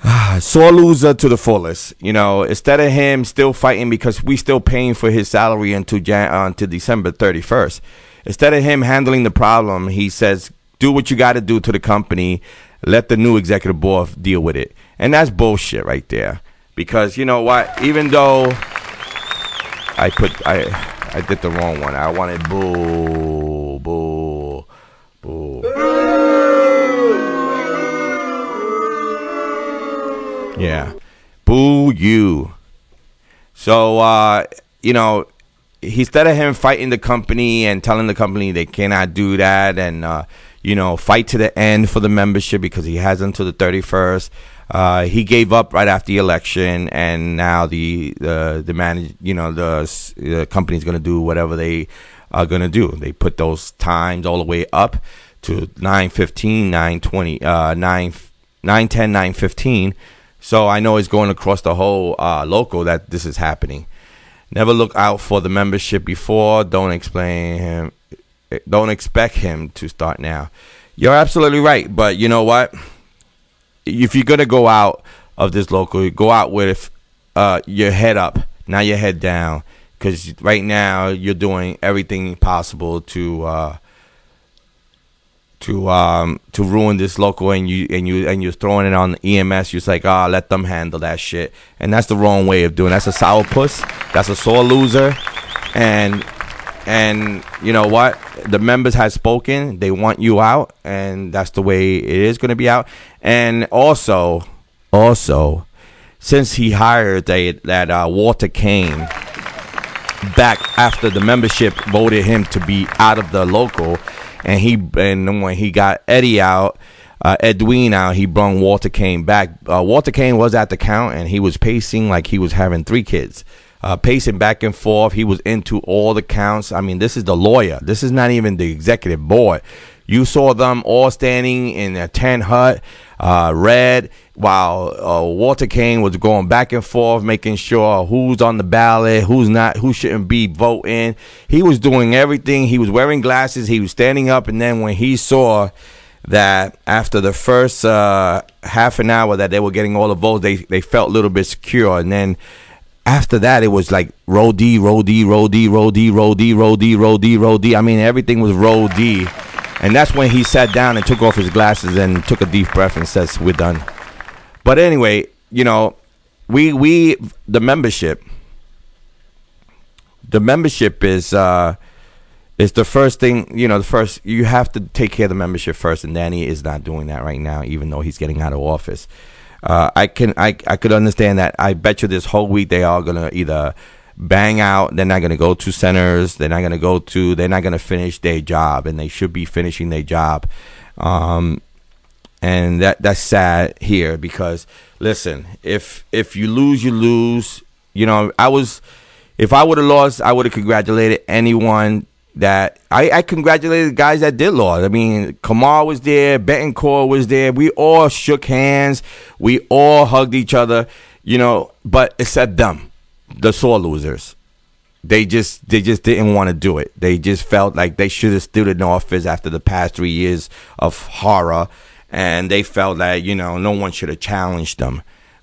sore loser to the fullest. You know, instead of him still fighting because we still paying for his salary until Jan uh, until December thirty first. Instead of him handling the problem, he says, "Do what you got to do to the company. Let the new executive board deal with it." And that's bullshit right there because you know what? Even though I put I I did the wrong one. I wanted boo boo boo. Yeah, boo you. So uh, you know, instead of him fighting the company and telling the company they cannot do that and uh, you know fight to the end for the membership because he has until the thirty first. Uh, he gave up right after the election, and now the the the manage, you know, the the company's going to do whatever they are going to do. They put those times all the way up to 9:15, 9:20, uh, 9 9:10, 9:15. So I know it's going across the whole uh, local that this is happening. Never look out for the membership before. Don't explain him. Don't expect him to start now. You're absolutely right, but you know what? If you're gonna go out of this local, go out with uh, your head up, not your head down, because right now you're doing everything possible to uh, to um, to ruin this local, and you and you and you're throwing it on EMS. You're like, ah, oh, let them handle that shit, and that's the wrong way of doing. It. That's a sourpuss. That's a sore loser, and and you know what? The members have spoken. They want you out, and that's the way it is going to be out. And also, also, since he hired they, that uh, Walter Kane back after the membership voted him to be out of the local, and he and when he got Eddie out. Uh, Edwin out, he brought Walter Kane back. Uh, Walter Kane was at the count and he was pacing like he was having three kids uh, pacing back and forth. He was into all the counts. I mean, this is the lawyer. This is not even the executive board. You saw them all standing in a tent hut, uh, red, while uh, Walter Kane was going back and forth, making sure who's on the ballot, who's not, who shouldn't be voting. He was doing everything. He was wearing glasses. He was standing up, and then when he saw that after the first uh, half an hour that they were getting all the votes, they they felt a little bit secure, and then after that, it was like roll D, roll D, roll D, roll D, roll D, roll D, roll D, roll D. I mean, everything was roll D. And that's when he sat down and took off his glasses and took a deep breath and says, "We're done." But anyway, you know, we we the membership, the membership is uh is the first thing. You know, the first you have to take care of the membership first, and Danny is not doing that right now, even though he's getting out of office. Uh, I can I I could understand that. I bet you this whole week they are gonna either bang out. They're not gonna go to centers. They're not gonna go to. They're not gonna finish their job, and they should be finishing their job. Um, and that that's sad here because listen, if if you lose, you lose. You know, I was if I would have lost, I would have congratulated anyone that I, I congratulated the guys that did lose. I mean, Kamal was there, Betancourt was there. We all shook hands. We all hugged each other, you know, but except them, the sore losers. They just they just didn't want to do it. They just felt like they should have stood in office after the past three years of horror, and they felt that you know no one should have challenged them,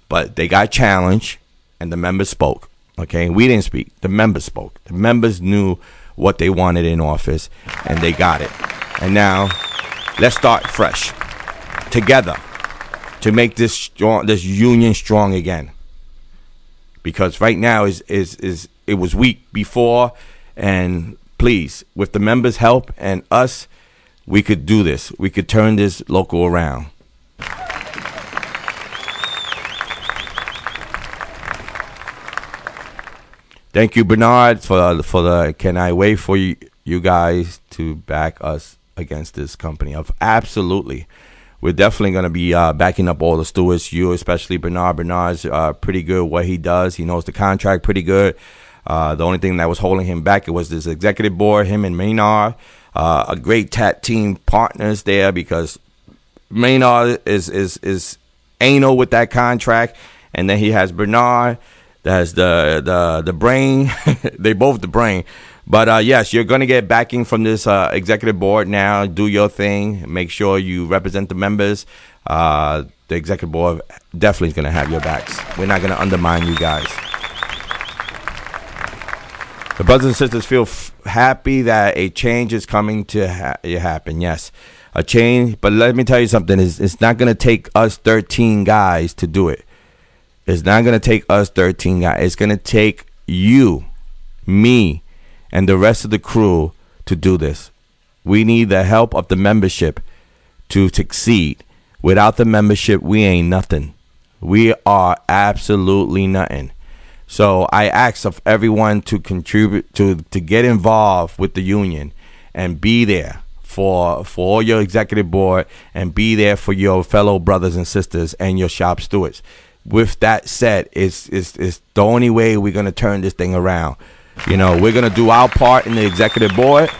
but they got challenged, and the members spoke. Okay, we didn't speak. The members spoke. The members knew what they wanted in office, and they got it. And now, let's start fresh, together, to make this strong, this union strong again. Because right now is is is it was weak before, and please, with the members' help and us, we could do this. We could turn this local around. Thank you, Bernard, for for the. Can I wait for you, you guys to back us against this company? Of absolutely, we're definitely going to be uh, backing up all the stewards. You, especially Bernard. Bernard's uh, pretty good what he does. He knows the contract pretty good. Uh, the only thing that was holding him back it was this executive board. Him and Maynard, uh, a great tat team partners there because Maynard is is is anal with that contract, and then he has Bernard. That's the the the brain. they both the brain. But uh, yes, you're gonna get backing from this uh, executive board now. Do your thing. Make sure you represent the members. Uh, the executive board definitely is gonna have your backs. We're not gonna undermine you guys. The brothers and sisters feel f- happy that a change is coming to ha- happen. Yes, a change. But let me tell you something: it's, it's not going to take us 13 guys to do it. It's not going to take us 13 guys. It's going to take you, me, and the rest of the crew to do this. We need the help of the membership to succeed. Without the membership, we ain't nothing. We are absolutely nothing. So I ask of everyone to contribute to to get involved with the union and be there for for your executive board and be there for your fellow brothers and sisters and your shop stewards. With that said, it's it's, it's the only way we're gonna turn this thing around. You know, we're gonna do our part in the executive board.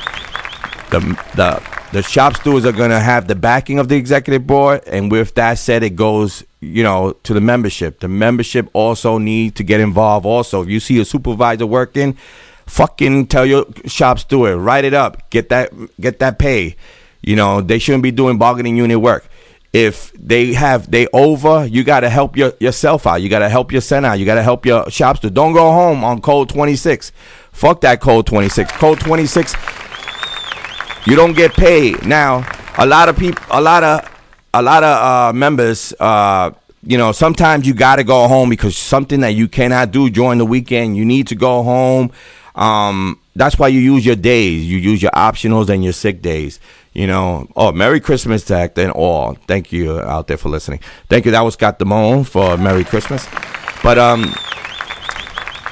The the the shop stewards are gonna have the backing of the executive board, and with that said, it goes you know to the membership. The membership also need to get involved. Also, if you see a supervisor working, fucking tell your shop steward, write it up, get that get that pay. You know they shouldn't be doing bargaining unit work. If they have they over, you got to help your, yourself out. You got to help your son out. You got to help your shopster. Don't go home on code twenty six. Fuck that six. Code twenty six you don't get paid now a lot of people a lot of a lot of uh, members uh, you know sometimes you got to go home because something that you cannot do during the weekend you need to go home um, that's why you use your days you use your optionals and your sick days you know oh merry christmas to and all. Thank you out there for listening. Thank you. That was scott damone for merry christmas. But um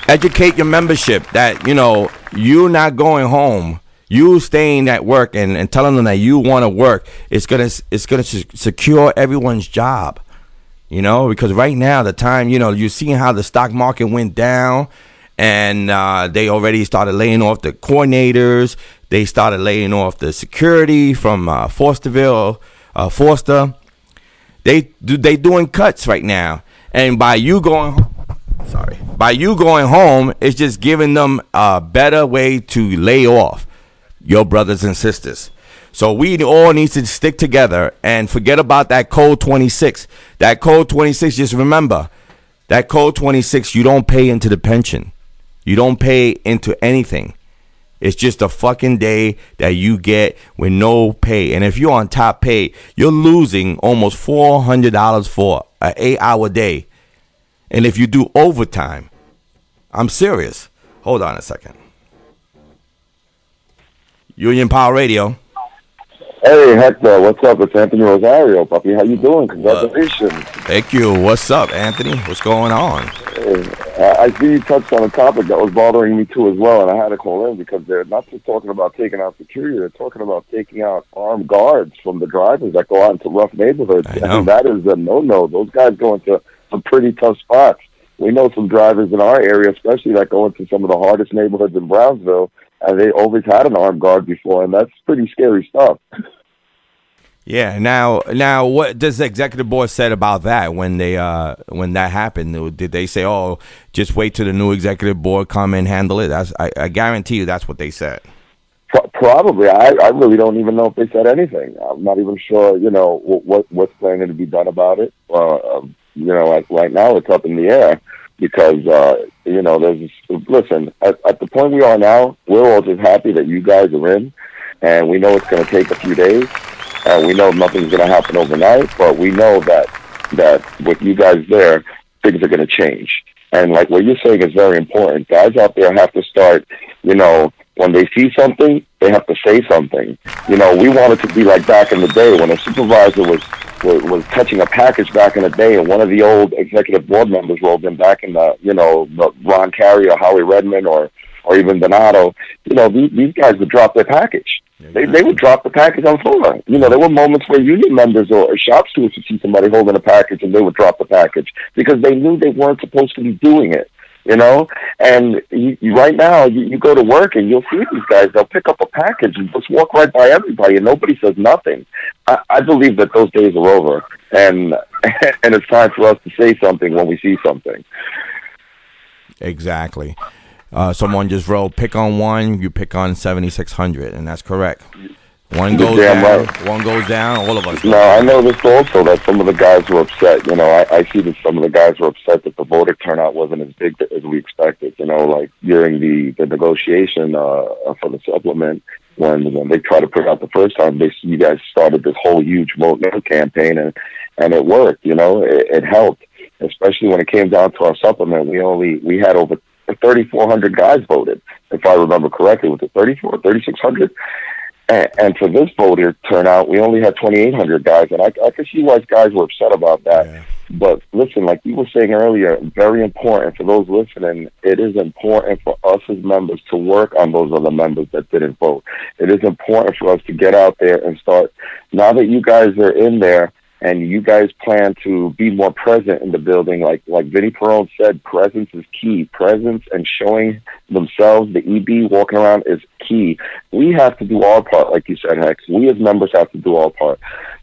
educate your membership that you know you're not going home you staying at work and, and telling them that you want to work it's gonna it's gonna secure everyone's job you know? Because right now the time you know you're seeing how the stock market went down and uh, they already started laying off the coordinators they started laying off the security from uh, Forsterville uh, Foster they do they doing cuts right now and by you going sorry by you going home it's just giving them a better way to lay off your brothers and sisters. So we all need to stick together and forget about that code 26. That code 26, just remember, that code 26, you don't pay into the pension. You don't pay into anything. It's just a fucking day that you get with no pay. And if you're on top pay, you're losing almost four hundred dollars for an eight hour day. And if you do overtime, I'm serious. Hold on a second. Union Power Radio. Hey Hector, what's up? It's Anthony Rosario, puppy. How you doing? Congratulations. Thank you. What's up, Anthony? What's going on? I see you touched on a topic that was bothering me too as well, and I had to call in because they're not just talking about taking out security; they're talking about taking out armed guards from the drivers that go out into rough neighborhoods. I know. And that is a no-no. Those guys go into some pretty tough spots. We know some drivers in our area, especially that go into some of the hardest neighborhoods in Brownsville, and they always had an armed guard before, and that's pretty scary stuff. Yeah. Now, now, what does the executive board said about that when they uh when that happened? Did they say, "Oh, just wait till the new executive board come and handle it"? That's I, I guarantee you that's what they said. Probably. I, I really don't even know if they said anything. I'm not even sure, you know, what, what what's planning to be done about it. Uh, you know, like right now it's up in the air because, uh, you know, there's, listen, at, at the point we are now, we're all just happy that you guys are in and we know it's going to take a few days and we know nothing's going to happen overnight, but we know that, that with you guys there, things are going to change. And like what you're saying is very important. Guys out there have to start, you know, when they see something, they have to say something. You know, we want it to be like back in the day when a supervisor was was, was touching a package back in the day, and one of the old executive board members rolled in back in the, you know, the Ron Carey or Howie Redmond or or even Donato. You know, these, these guys would drop their package. They, they would drop the package on the floor. You know, there were moments where union members or, or shop stewards would see somebody holding a package and they would drop the package because they knew they weren't supposed to be doing it. You know, and you, you, right now you, you go to work and you'll see these guys. They'll pick up a package and just walk right by everybody, and nobody says nothing. I, I believe that those days are over, and and it's time for us to say something when we see something. Exactly. Uh, someone just wrote, pick on one, you pick on 7,600, and that's correct. One goes down, right. one goes down, all of us. No, I noticed also that some of the guys were upset. You know, I, I see that some of the guys were upset that the voter turnout wasn't as big as we expected. You know, like during the the negotiation uh, for the supplement, when when they tried to put it out the first time, they you guys started this whole huge vote no campaign, and and it worked. You know, it, it helped, especially when it came down to our supplement. We only we had over 3,400 guys voted, if I remember correctly. Was it 34, 3,600? And, and for this voter turnout, we only had 2,800 guys, and I, I could see why guys were upset about that. Yeah. But listen, like you were saying earlier, very important for those listening. It is important for us as members to work on those other members that didn't vote. It is important for us to get out there and start. Now that you guys are in there and you guys plan to be more present in the building, like like Vinnie Perrone said, presence is key. Presence and showing themselves, the EB walking around is key. We have to do our part, like you said, Hex. We as members have to do our part.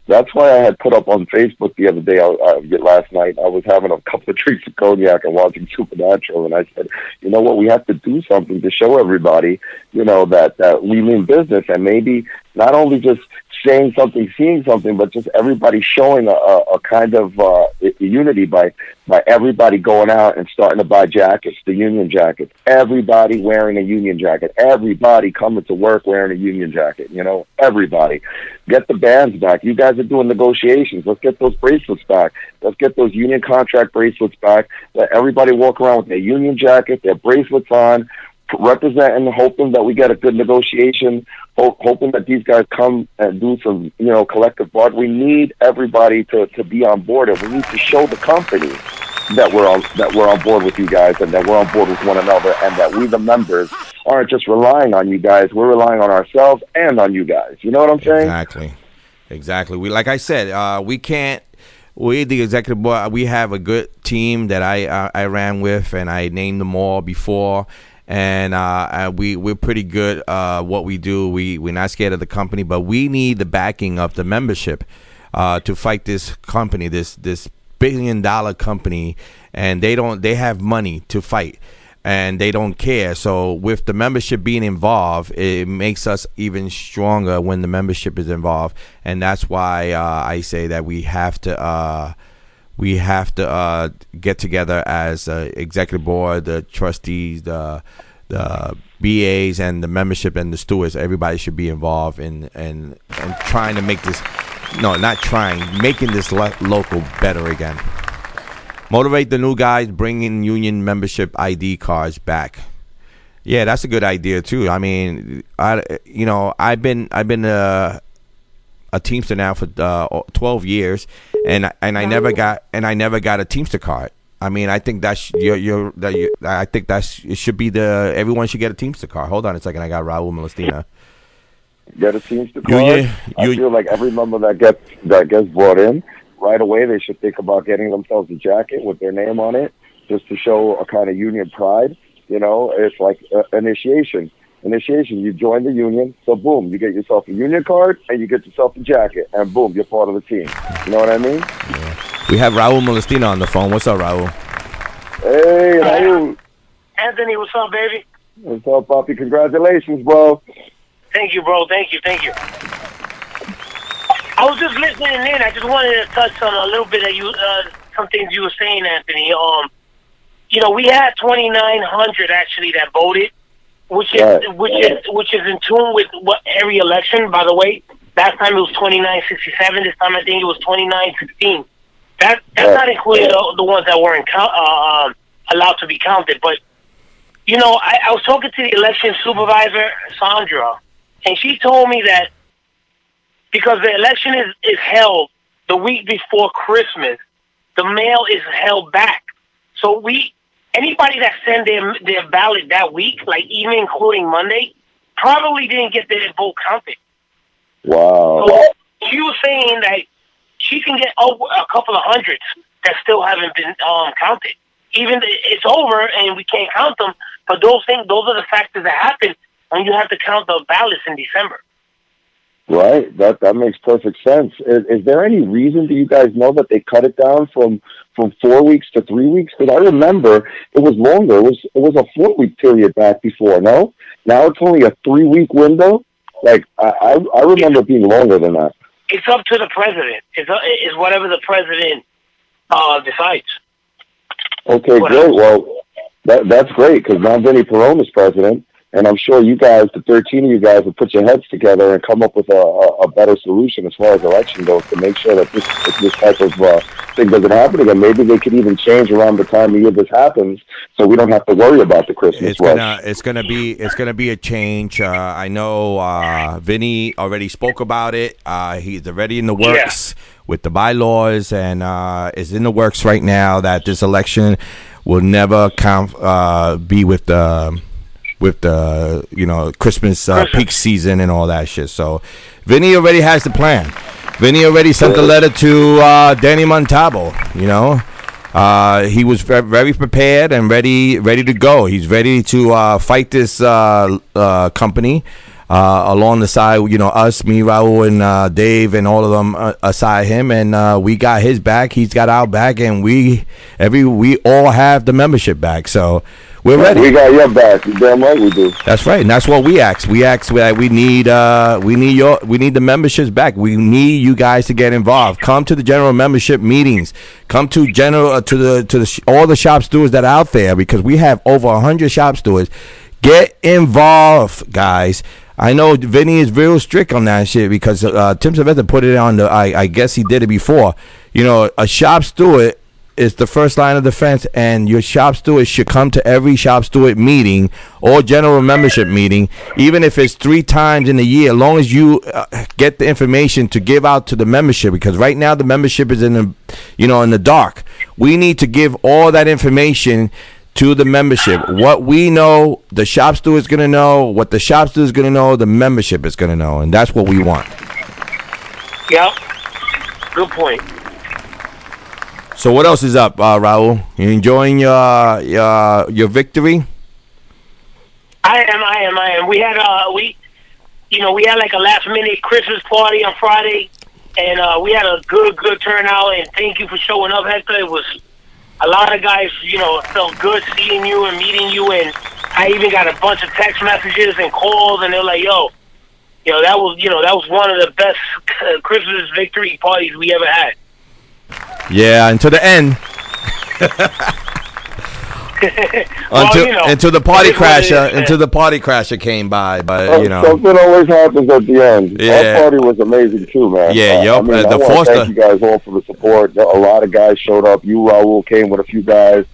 That's why I had put up on Facebook the other day, I, I, last night, I was having a couple of drinks of cognac and watching Supernatural, and I said, you know what, we have to do something to show everybody, you know, that, that we mean business, and maybe not only just saying something, seeing something, but just everybody showing a, a, kind of uh, unity by by everybody going out and starting to buy jackets, the union jackets. Everybody wearing a union jacket. Everybody coming to work wearing a union jacket. You know, everybody. Get the bands back. You guys are doing negotiations. Let's get those bracelets back. Let's get those union contract bracelets back. Let everybody walk around with their union jacket, their bracelets on representing, hoping that we get a good negotiation, ho- hoping that these guys come and do some, you know, collective bargain. We need everybody to, to be on board, and we need to show the company that we're on that we're on board with you guys, and that we're on board with one another, and that we, the members, aren't just relying on you guys. We're relying on ourselves and on you guys. You know what I'm saying? Exactly. Exactly. We like I said, uh, we can't. We the executive board. We have a good team that I uh, I ran with, and I named them all before. And uh, uh, we we're pretty good. Uh, what we do, we we're not scared of the company, but we need the backing of the membership uh, to fight this company, this this billion dollar company, and they don't they have money to fight and they don't care. So with the membership being involved, it makes us even stronger when the membership is involved, and that's why uh, I say that we have to uh, we have to uh, get together as uh, executive board, the trustees, the the BAs and the membership and the stewards, everybody should be involved in and and trying to make this. No, not trying, making this lo- local better again. Motivate the new guys, bringing union membership ID cards back. Yeah, that's a good idea too. I mean, I you know I've been I've been a a Teamster now for uh, twelve years, and and I never got and I never got a Teamster card. I mean, I think that's you're, you're that you, I think that's it should be the everyone should get a Teamster card. Hold on a second, I got Raul Molestina. Get a Teamster You- card. you- I feel like every member that gets that gets brought in right away, they should think about getting themselves a jacket with their name on it, just to show a kind of union pride. You know, it's like uh, initiation. Initiation. You join the union, so boom, you get yourself a union card, and you get yourself a jacket, and boom, you're part of the team. You know what I mean? We have Raul Molestina on the phone. What's up, Raul? Hey, how you? Anthony, what's up, baby? What's up, Poppy? Congratulations, bro. Thank you, bro. Thank you. Thank you. I was just listening in. I just wanted to touch on a little bit of you, uh, some things you were saying, Anthony. Um, you know, we had 2,900 actually that voted, which is Right. which is which is in tune with what every election. By the way, last time it was 2967. This time I think it was 2916. That that's Right. not including the, the ones that weren't count, uh, um, allowed to be counted. But you know, I, I was talking to the election supervisor, Sandra, and she told me that because the election is, is held the week before Christmas, the mail is held back. So we anybody that sent their their ballot that week, like even including Monday, probably didn't get their vote counted. Wow. So she was saying that she can get over a couple of hundreds that still haven't been um, counted. Even it's over and we can't count them, but those things, those are the factors that happen when you have to count the ballots in December. Right. That that makes perfect sense. Is, is there any reason do you guys know that they cut it down from from four weeks to three weeks? Because I remember it was longer. It was it was a four week period back before. No, now it's only a three week window. Like I I, I remember it being longer than that. It's up to the president. It's, uh, it's whatever the president uh, decides. Okay, What great. else? Well, that that's great because now Vinnie Perrone is president, and I'm sure you guys, the 13 of you guys, will put your heads together and come up with a, a, a better solution as far as election goes to make sure that this this type of uh, thing doesn't happen again. Maybe they could even change around the time of year this happens, so we don't have to worry about the Christmas It's rush. gonna it's gonna be it's gonna be a change. Uh, I know uh, Vinny already spoke about it. Uh, he's already in the works with the bylaws, and uh, is in the works right now that this election will never count uh, be with the with the you know Christmas, uh, peak season and all that shit. So Vinny already has the plan. Vinny already sent the letter to uh, Danny Montalvo. You know, uh, he was very prepared and ready, ready to go. He's ready to uh, fight this uh, uh, company uh, along the side. You know, us, me, Raul, and uh, Dave, and all of them uh, aside him, and uh, we got his back. He's got our back, and we every we all have the membership back. So we're ready. We got your back. You damn right we do. That's right, and that's what we ask. We ask that we need uh we need your we need the memberships back. We need you guys to get involved. Come to the general membership meetings. Come to general uh, to the to the sh- all the shop stewards that are out there because we have over hundred shop stewards. Get involved, guys. I know Vinny is real strict on that shit because uh, Tim Sylvester put it on the. I, I guess he did it before. You know, a shop steward is the first line of defense, and your shop steward should come to every shop steward meeting or general membership meeting, even if it's three times in a year. As long as you uh, get the information to give out to the membership, because right now the membership is in the, you know, in the dark. We need to give all that information to the membership. What we know, the shop steward is going to know. What the shop steward is going to know, the membership is going to know, and that's what we want. Yep. Good point. So what else is up, uh, Raul? You enjoying your your your victory? I am, I am, I am. We had uh we you know, we had like a last minute Christmas party on Friday and uh we had a good, good turnout and thank you for showing up, Hector. It was a lot of guys, you know, felt good seeing you and meeting you and I even got a bunch of text messages and calls and they're like, yo, you know, that was you know, that was one of the best Christmas victory parties we ever had. Yeah, until the end. Well, until you know, until the party it is what it crasher is, until the party crasher came by. But Uh, you know, Something always happens at the end. Yeah. Our party was amazing too, man. Yeah, Uh, yup, I mean, uh, the wanna Foster- Thank you guys all for the support. A lot of guys showed up. You, Raul, came with a few guys.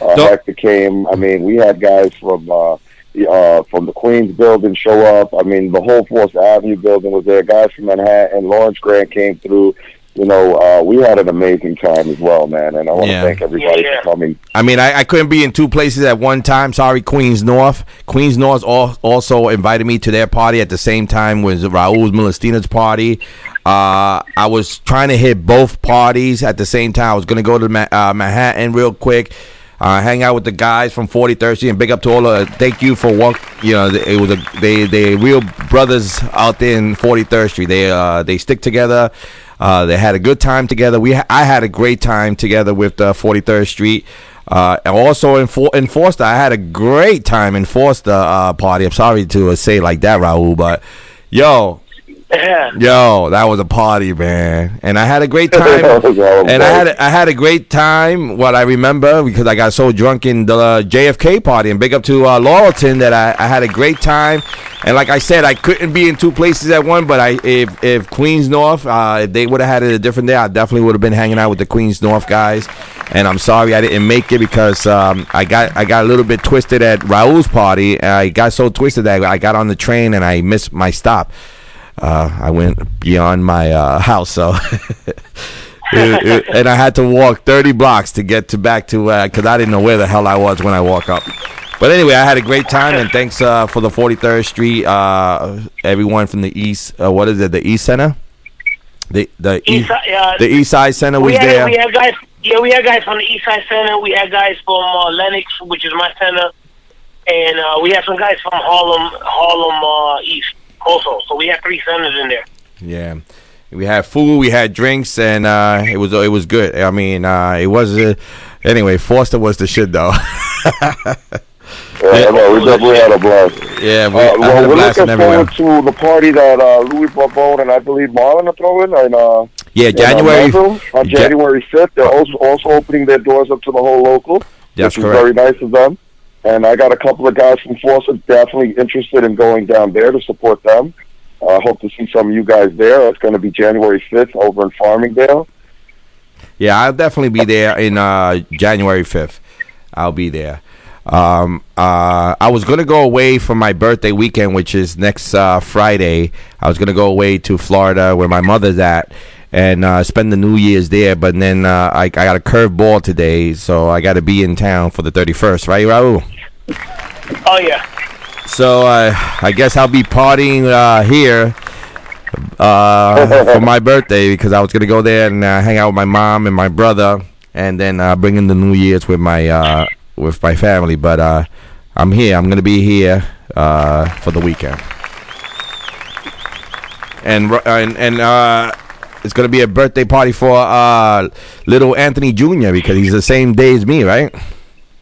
Uh, Don't- Hector came. I mean, we had guys from uh, uh, from the Queens building show up. I mean, the whole Fourth Avenue building was there. Guys from Manhattan, Lawrence Grant came through. You know, uh, we had an amazing time as well, man. And I want to Yeah. thank everybody Yeah, yeah. for coming. I mean, I, I couldn't be in two places at one time. Sorry, Queens North. Queens North also invited me to their party at the same time was Raul's Molestina's party. Uh, I was trying to hit both parties at the same time. I was gonna go to Ma- uh, Manhattan real quick, uh, hang out with the guys from 43rd Street, and big up to all the. Thank you for what you know. It was a they they real brothers out there in 43rd Street. They uh they stick together. Uh, they had a good time together. We ha- I had a great time together with uh, 43rd Street. Uh, and also in, For- in Foster, I had a great time in Foster uh, party. I'm sorry to say like that, Raul, but yo, Yeah. Yo, that was a party, man, and I had a great time. That was all and I had a, I had a great time. What I remember because I got so drunk in the uh, JFK party, and big up to uh, Laurelton that I, I had a great time. And like I said, I couldn't be in two places at one. But I if if Queens North, uh, if they would have had it a different day, I definitely would have been hanging out with the Queens North guys. And I'm sorry I didn't make it because um, I got I got a little bit twisted at Raul's party. I got so twisted that I got on the train and I missed my stop uh, I went beyond my uh, house, so It- it- and I had to walk 30 blocks to get to back to because I didn't know where the hell I was when I woke up. But anyway, I had a great time, and thanks uh, for the 43rd Street, uh, everyone from the East. Uh, what is it? The East Center. The the East East, Side, uh, the East Side Center was we had there. we had guys. Yeah, we had guys from the East Side Center. We had guys from uh, Lenox, which is my center, and uh, we had some guys from Harlem, Harlem uh, East also. So we had three centers in there. Yeah, we had food, we had drinks, and uh, it was it was good. I mean, uh, it was uh, anyway. Foster was the shit though. Yeah, no, we definitely had a blast. yeah, we, Uh, I had well, a we're blast looking everywhere. forward to the party that uh, Louis Barbone and I believe Marlon are throwing in, uh, Yeah, in, uh, January. On January 5th. They're also, also opening their doors up to the whole local, That's which correct. is very nice of them. And I got a couple of guys from Forsyth definitely interested in going down there to support them. I uh, hope to see some of you guys there. It's going to be January 5th over in Farmingdale. Yeah, I'll definitely be there in uh, January fifth. I'll be there. Um, uh, I was gonna go away for my birthday weekend, which is next uh, Friday. I was gonna go away to Florida, where my mother's at, and uh, spend the New Year's there. But then uh, I, I got a curveball today, so I got to be in town for the thirty first, right, Raul? Oh yeah. So uh, I guess I'll be partying uh, here uh, for my birthday because I was gonna go there and uh, hang out with my mom and my brother, and then uh, bring in the New Year's with my uh, with my family. But uh, I'm here. I'm gonna be here uh, for the weekend, and and and uh, it's gonna be a birthday party for uh, little Anthony Jr. because he's the same day as me, right?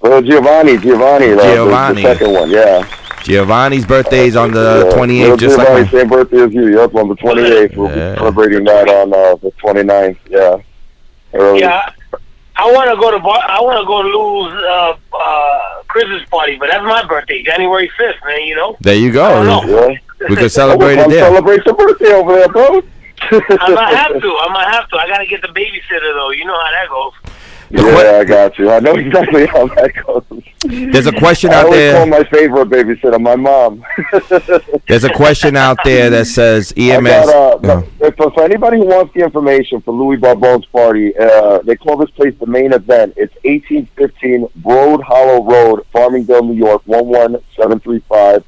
Well, Giovanni, Giovanni, uh, the- Giovanni. The, second one, yeah. Giovanni's birthday is on the Yeah. 28th, Little just like Giovanni, mine. same birthday as you. Yep, on the 28th. We'll Yeah. be celebrating that on uh, the 29th. Yeah. Early. Yeah. I want to go to bar- I want to go to Lou's uh, uh, Christmas party, but that's my birthday, January fifth, man. You know. There you I don't go. know. Yeah. We could celebrate Come it there. Celebrate your birthday over there, bro. I might have to. I might have to. I got to get the babysitter though. You know how that goes. Yeah, I got you. I know exactly how that goes. There's a question out I out always call my favorite babysitter my mom. There's a question out there that says EMS. got, uh, if, for anybody who wants the information for Louis Barbone's party, uh, they call this place the main event. It's 1815 Broad Hollow Road, Farmingdale, New York, 11735.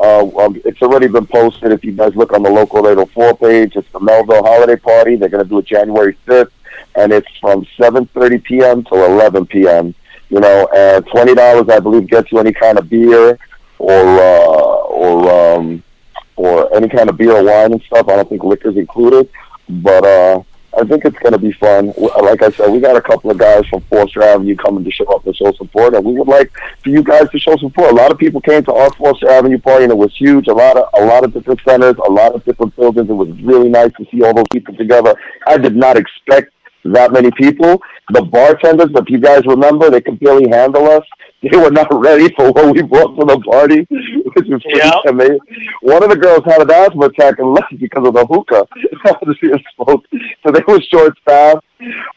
Uh, um, it's already been posted. If you guys look on the local 804 page, it's the Melville Holiday Party. They're going to do it January 5th, and it's from 7:30 p.m. till 11 p.m. You know, and twenty dollars, I believe, gets you any kind of beer or uh, or um, or any kind of beer or wine and stuff. I don't think liquor's included, but uh, I think it's going to be fun. Like I said, we got a couple of guys from Foster Avenue coming to show up and show support, and we would like for you guys to show support. A lot of people came to our Foster Avenue party, and it was huge. A lot of a lot of different centers, a lot of different buildings. It was really nice to see all those people together. I did not expect that many people. The bartenders, if you guys remember, they could barely handle us. they were not ready for what we brought to the party, which was pretty Yeah. amazing. One of the girls had an asthma attack and left because of the hookah after she had smoked. So they were short staffed,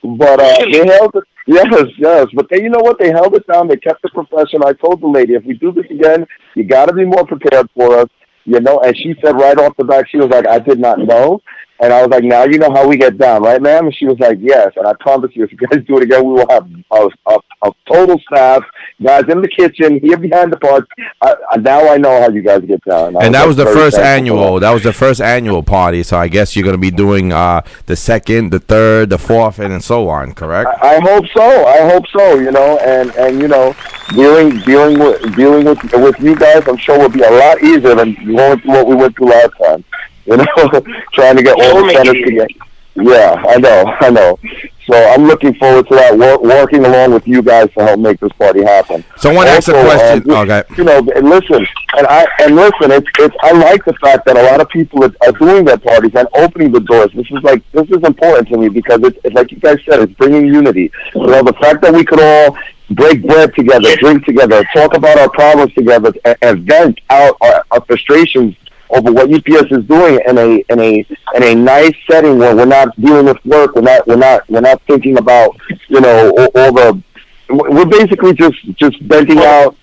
but uh, they held it. Yes, yes, but they, you know what? They held it down. They kept the profession. I told the lady, if we do this again, you got to be more prepared for us. You know, and she said right off the bat, she was like, I did not know. And I was like, now you know how we get down, right, ma'am? And she was like, yes. And I promise you, if you guys do it again, we will have a, a, a total staff, guys in the kitchen, here behind the park. I, I, now I know how you guys get down. I And that was the first annual. That was the first annual party. So I guess you're gonna be doing uh, the second, the third, the fourth, and so on. Correct? I hope so. I hope so. You know, and and you know, dealing dealing with dealing with with you guys, I'm sure will be a lot easier than going through what we went through last time. You know, trying to get all the centers together. Yeah, I know, I know. So I'm looking forward to that. Wor- working along with you guys to help make this party happen. Someone asked a question. uh, okay. you know, and listen, and I and listen, it's it's I like the fact that a lot of people are, are doing their parties and opening the doors. This is like this is important to me because it's, it's like you guys said, it's bringing unity. You know, the fact that we could all break bread together, drink together, talk about our problems together, and, and vent out our, our frustrations over what UPS is doing in a in a in a nice setting where we're not dealing with work, we're not we're not we're not thinking about you know all, all the we're basically just just venting out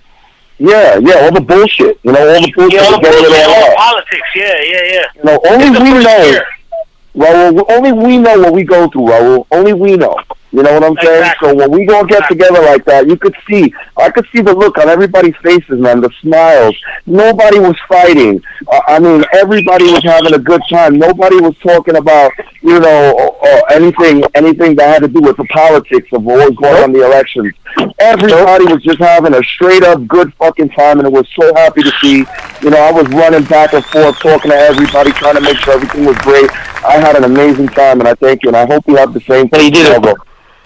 yeah, yeah, all the bullshit. You know, all the bullshit. Yeah, all the bullshit, all all the politics. Yeah, yeah, yeah. You know, only we know. year. Raul, only we know what we go through, Raul. Only we know. You know what I'm saying? Exactly. So when we gonna get together like that, you could see, I could see the look on everybody's faces, man, the smiles. Nobody was fighting. Uh, I mean, everybody was having a good time. Nobody was talking about, you know, or, or anything, anything that had to do with the politics of what was going on the elections. Everybody was just having a straight up good fucking time, and it was so happy to see. You know, I was running back and forth, talking to everybody, trying to make sure everything was great. I had an amazing time, and I thank you, and I hope you have the same. Well, you did Melville.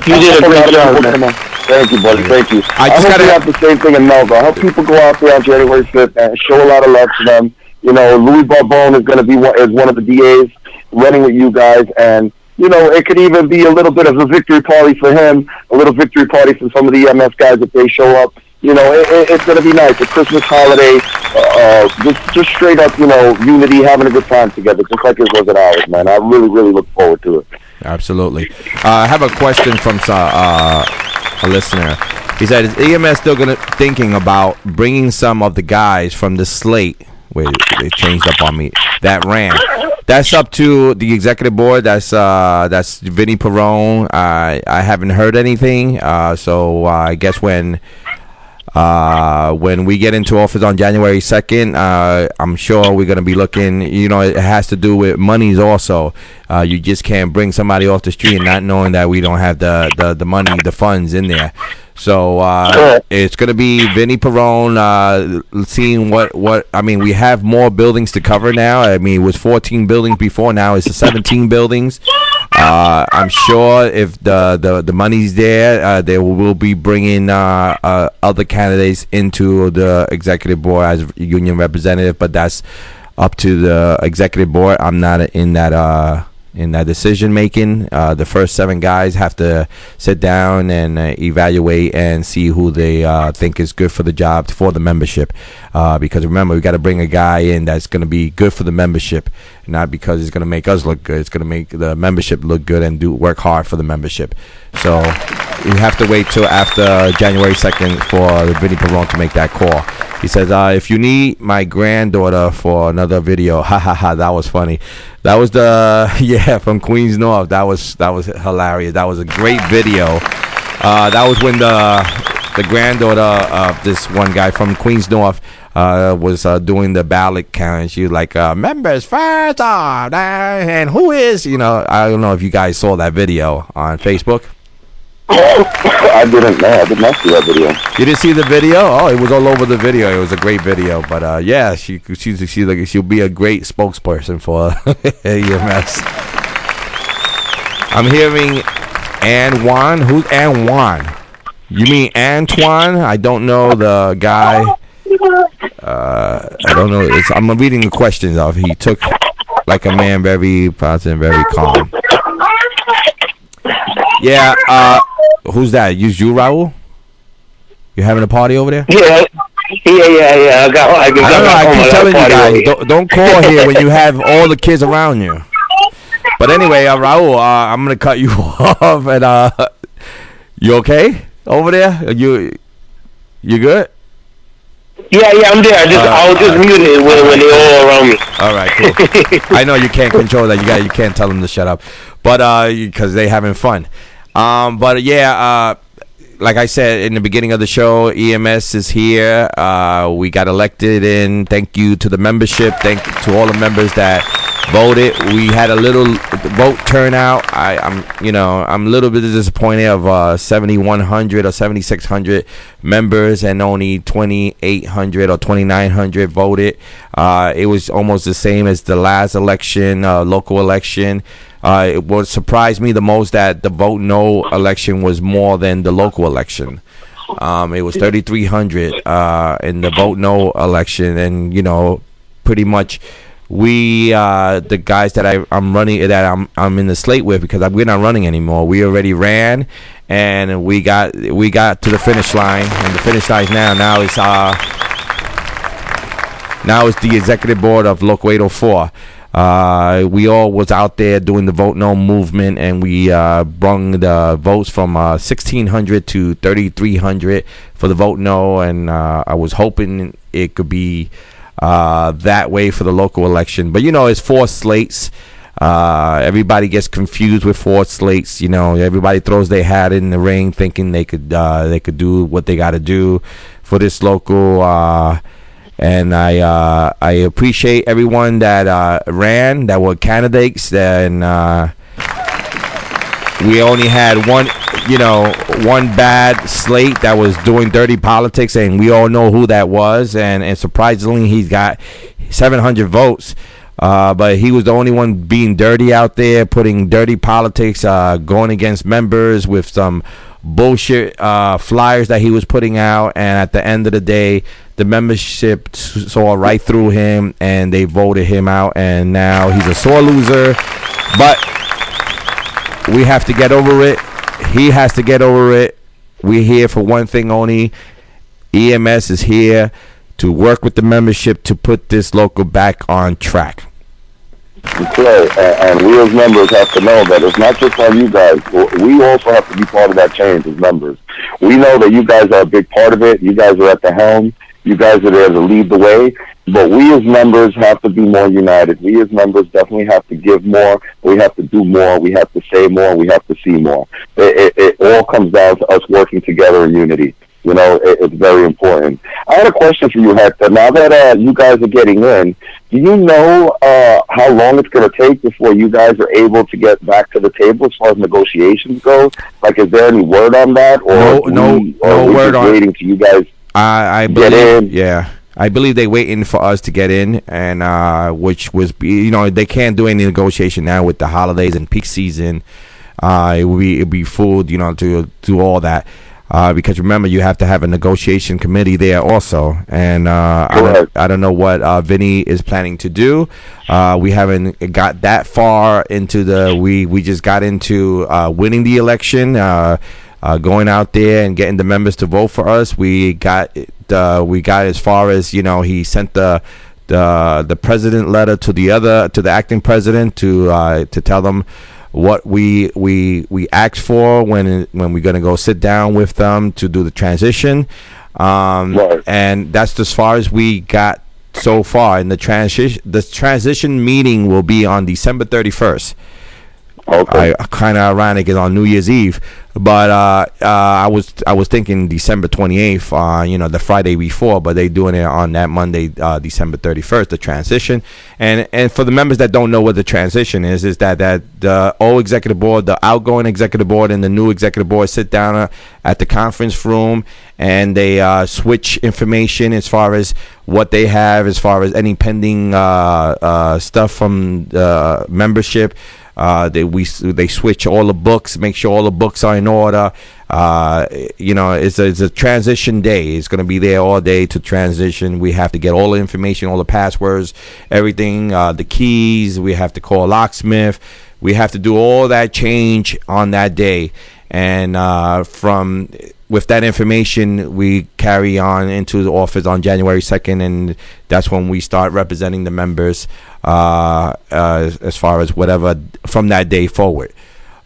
You did a great job, man. Thank you, buddy. Thank you. I I, just hope gotta- you have the same thing in Melville. I hope people go out there on January 5th and show a lot of love to them. You know, Louis Barbone is going to be one, is one of the BAs running with you guys, and you know, it could even be a little bit of a victory party for him, a little victory party for some of the EMS guys if they show up. You know, it, it, it's going to be nice. A Christmas holiday, uh, just just straight up, you know, unity, having a good time together, just like it was at ours, man. I really, really look forward to it. Absolutely. Uh, I have a question from uh, uh, a listener. He said, "Is EMS still gonna thinking about bringing some of the guys from the slate? Wait, they changed up on me. That ran. That's up to the executive board. That's uh, that's Vinny Perrone. I I haven't heard anything. Uh, so uh, I guess when." Uh, when we get into office on January 2nd, uh, I'm sure we're going to be looking, you know, it has to do with monies also. Uh, you just can't bring somebody off the street and not knowing that we don't have the, the, the money, the funds in there. So uh, it's going to be Vinny Perrone uh, seeing what, what, I mean, we have more buildings to cover now. I mean, it was 14 buildings before, now it's 17 buildings. Uh, I'm sure if the, the, the money's there, uh, they will be bringing uh, uh, other candidates into the executive board as union representative, but that's up to the executive board. I'm not in that uh, in that decision making. Uh, the first seven guys have to sit down and uh, evaluate and see who they uh, think is good for the job for the membership. Uh, because remember, we got to bring a guy in that's going to be good for the membership, not because it's going to make us look good. It's going to make the membership look good and do work hard for the membership. So you have to wait till after January 2nd for Vinny Perrone to make that call. He says, uh, if you need my granddaughter for another video, ha ha ha, that was funny. That was the yeah from Queens North. That was that was hilarious. That was a great video. Uh, that was when the the granddaughter of this one guy from Queens North uh, was uh, doing the ballot count. She was like, uh, "Members first uh, and who is you know?" I don't know if you guys saw that video on Facebook. I didn't know. I did not see that video. You didn't see the video? Oh, it was all over the video. It was a great video. But uh, yeah, she she's she's like she'll be a great spokesperson for EMS. I'm hearing Ann Juan. Who's Ann Juan? You mean Antoine? I don't know the guy. Uh, I don't know. It's, I'm reading the questions off. He took like a man, very positive, very calm. Yeah. Uh, who's that? You, you, Raul? You having a party over there? Yeah, yeah, yeah, yeah. I got. I, got I don't know. I keep telling you guys, don't, don't call here when you have all the kids around you. But anyway, uh, Raul, uh, I'm gonna cut you off, and uh, you okay over there? You you good? Yeah, yeah, I'm there. I just, Uh, I was just muting it when, when they all around me. All right, cool. I know you can't control that. You got you can't tell them to shut up, but uh, because they having fun. Um, but yeah, uh, like I said in the beginning of the show, EMS is here. Uh, we got elected in. Thank you to the membership. Thank to all the members that voted. We had a little vote turnout. I, I'm, you know, I'm a little bit disappointed of uh, 7,100 or 7,600 members and only 2,800 or 2,900 voted. Uh, it was almost the same as the last election, uh, local election. Uh, it what surprised me the most that the vote no election was more than the local election. Um, it was 3,300 uh, in the vote no election, and you know, pretty much we uh, the guys that I, I'm running that I'm I'm in the slate with because we're not running anymore. We already ran, and we got we got to the finish line, and the finish line now now it's uh now it's the executive board of Local 804. Uh, we all was out there doing the vote no movement, and we uh, brung the votes from uh, 1600 to 3300 for the vote no, and uh, I was hoping it could be uh, that way for the local election. But you know, it's four slates. Uh, everybody gets confused with four slates. You know, everybody throws their hat in the ring, thinking they could they could do what they got to do for this local. And I uh, I appreciate everyone that uh, ran, that were candidates, and uh, we only had one, you know, one bad slate that was doing dirty politics, and we all know who that was. And, and surprisingly, he's got 700 votes. Uh, but he was the only one being dirty out there, putting dirty politics, uh, going against members with some bullshit uh, flyers that he was putting out. And at the end of the day, the membership saw right through him and they voted him out. And now he's a sore loser. But we have to get over it. He has to get over it. We're here for one thing only. EMS is here to work with the membership to put this local back on track. Clay, and, and we as members have to know that it's not just on you guys. We also have to be part of that change as members. We know that you guys are a big part of it. You guys are at the helm. You guys are there to lead the way. But we as members have to be more united. We as members definitely have to give more. We have to do more. We have to say more. We have to see more. It, it, it all comes down to us working together in unity. You know, it, it's very important. I had a question for you, Hector. Now that uh, you guys are getting in, do you know uh, how long it's going to take before you guys are able to get back to the table as far as negotiations go? Like, is there any word on that, or No- no- we- or no are we word just on- waiting till you guys? I, I believe, yeah, I believe they waiting for us to get in, and uh, which was, you know, they can't do any negotiation now with the holidays and peak season. Uh, it will be it be fooled, you know, to do all that. Uh, because remember, you have to have a negotiation committee there also, and uh, I, don't, I don't know what uh, Vinny is planning to do. Uh, we haven't got that far into the. We we just got into uh, winning the election. Uh, going out there and getting the members to vote for us. We got uh, we got as far as you know. He sent the the the president letter to the other to the acting president to uh, to tell them what we we we asked for when when we're gonna go sit down with them to do the transition. Um, Right. and that's as far as we got so far. And the transition the transition meeting will be on December thirty first. Okay. Kind of ironic is on New Year's Eve, but uh, uh, I was I was thinking December 28th, uh, you know, the Friday before, but they doing it on that Monday, uh, December 31st, the transition. And and for the members that don't know what the transition is, is that that the old executive board, the outgoing executive board, and the new executive board sit down uh, at the conference room and they uh, switch information as far as what they have, as far as any pending stuff from membership. Uh, they we they switch all the books, make sure all the books are in order. Uh, you know, it's a, it's a transition day. It's going to be there all day to transition. We have to get all the information, all the passwords, everything, uh, the keys. We have to call locksmith. We have to do all that change on that day. And uh, from with that information, we carry on into the office on January 2nd, and that's when we start representing the members uh, uh, as far as whatever from that day forward.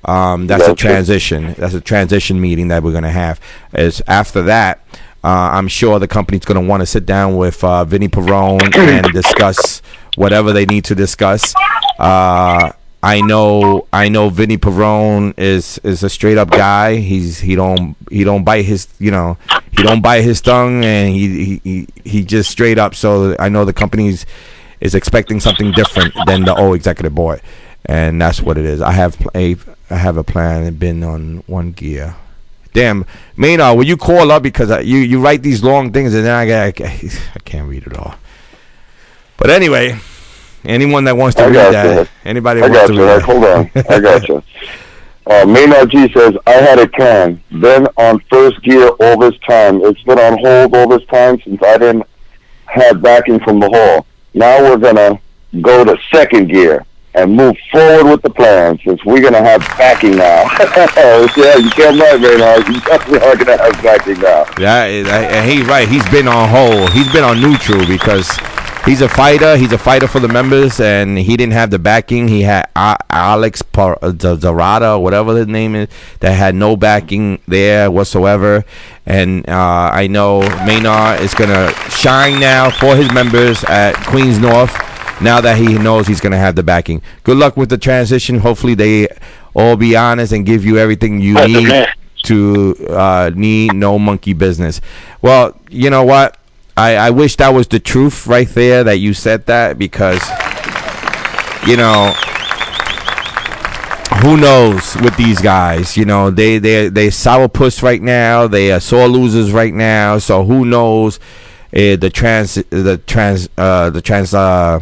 Um, that's a transition. That's a transition meeting that we're going to have. Is after that, uh, I'm sure the company's going to want to sit down with uh, Vinny Perrone and discuss whatever they need to discuss. I know, I know, Vinny Perrone is is a straight up guy. He's he don't he don't bite his you know he don't bite his tongue and he he he, just straight up. So I know the company's is expecting something different than the old executive board, and that's what it is. I have a I have a plan and been on one gear. Damn, Maynard, will you call up because I, you you write these long things and then I got I can't read it all. But anyway, anyone that wants to I read that, you. anybody I wants to read that. hold on. I got you. Uh, Maynard G says, I had a can, been on first gear all this time. It's been on hold all this time since I didn't have backing from the hall. Now we're going to go to second gear and move forward with the plan since we're going to have backing now. yeah, you can't right, Maynard. You definitely are going to have backing now. Yeah, and he's right. He's been on hold. He's been on neutral because he's a fighter. He's a fighter for the members, and he didn't have the backing. He had Alex Par- uh, Zarada, whatever his name is, that had no backing there whatsoever. And uh, I know Maynard is gonna shine now for his members at Queens North. Now that he knows he's gonna have the backing. Good luck with the transition. Hopefully they all be honest and give you everything you need to uh, need no monkey business. Well, you know what? I, I wish that was the truth right there that you said that because, you know, who knows with these guys? You know, they they they sourpuss right now. They are sore losers right now. So who knows? Uh, the trans the trans uh the trans uh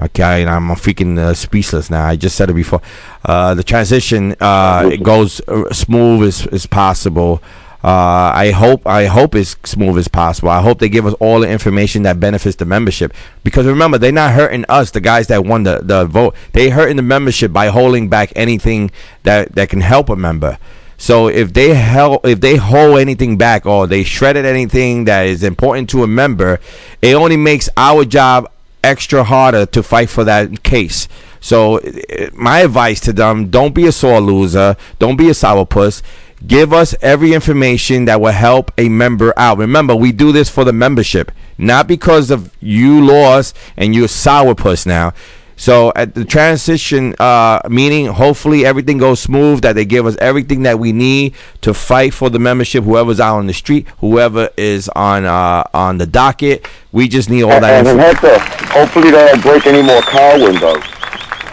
Okay, I'm freaking uh, speechless now. I just said it before. Uh, the transition uh, it goes uh, smooth as, as possible. Uh, I hope I hope it's smooth as possible. I hope they give us all the information that benefits the membership. Because remember, they're not hurting us, the guys that won the, the vote. They hurting the membership by holding back anything that, that can help a member. So if they held, if they hold anything back or they shredded anything that is important to a member, it only makes our job extra harder to fight for that case. So eh, my advice to them: don't be a sore loser, don't be a sourpuss. Give us every information that will help a member out. Remember, we do this for the membership, not because of you lost and you're sourpuss now. So at the transition uh, meeting, hopefully everything goes smooth. That they give us everything that we need to fight for the membership. Whoever's out on the street, whoever is on uh, on the docket, we just need all that. And, and Hector, hopefully they don't break any more car windows.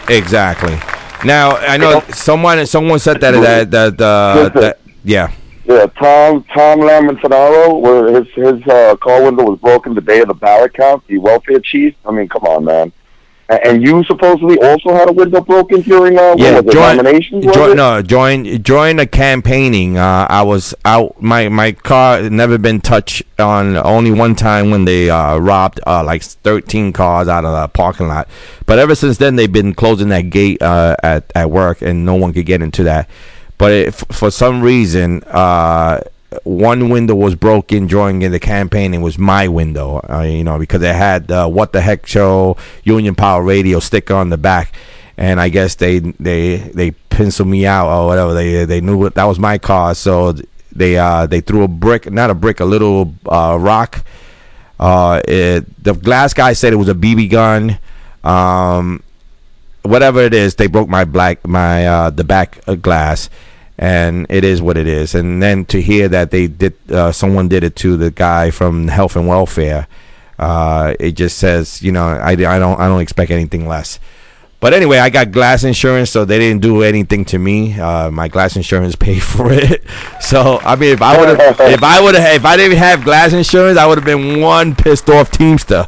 Exactly. Now I know someone someone said that that that, uh, that yeah. Yeah, Tom Tom Lamontanaro, where his his uh, car window was broken the day of the ballot count. The welfare chief. I mean, come on, man. And you supposedly also had a window broken during uh, Yeah, what join, nominations? join no, join join the campaigning. Uh, I was out. My my car had never been touched on only one time when they uh, robbed uh, like thirteen cars out of the parking lot. But ever since then, they've been closing that gate uh, at at work, and no one could get into that. But it, f- for some reason, uh, one window was broken during the campaign. It was my window, uh, you know, because it had uh, "What the Heck" show, Union Power Radio sticker on the back, and I guess they they they penciled me out or whatever. They they knew it, that was my car, so they uh they threw a brick, not a brick, a little uh, rock. Uh, it, the glass guy said it was a BB gun. Um, whatever it is, they broke my black my uh the back glass, and it is what it is. And then to hear that they did, uh, someone did it to the guy from health and welfare, uh, it just says, you know, I, I don't I don't expect anything less. But anyway, I got glass insurance, so they didn't do anything to me. Uh, my glass insurance paid for it. So I mean, if I would have, if I would have, if I didn't have glass insurance, I would have been one pissed off teamster.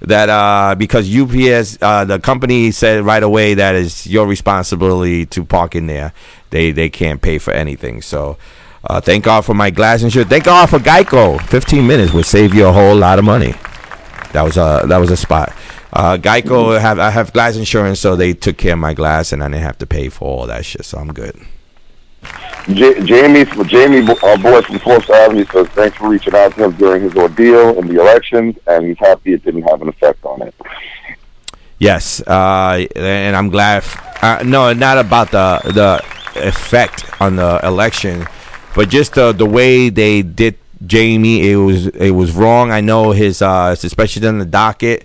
That uh, because UPS, uh, the company said right away that is your responsibility to park in there. They they can't pay for anything. So uh, thank God for my glass insurance. Thank God for Geico. Fifteen minutes would save you a whole lot of money. That was a that was a spot. Uh, Geico have I have glass insurance, so they took care of my glass, and I didn't have to pay for all that shit. So I'm good. J- Jamie, Jamie, our boy from Fourth Avenue says thanks for reaching out to him during his ordeal in the elections, and he's happy it didn't have an effect on it. Yes, uh, and I'm glad. F- uh, no, not about the the effect on the election, but just the the way they did Jamie. It was it was wrong. I know his uh, suspicion on the docket,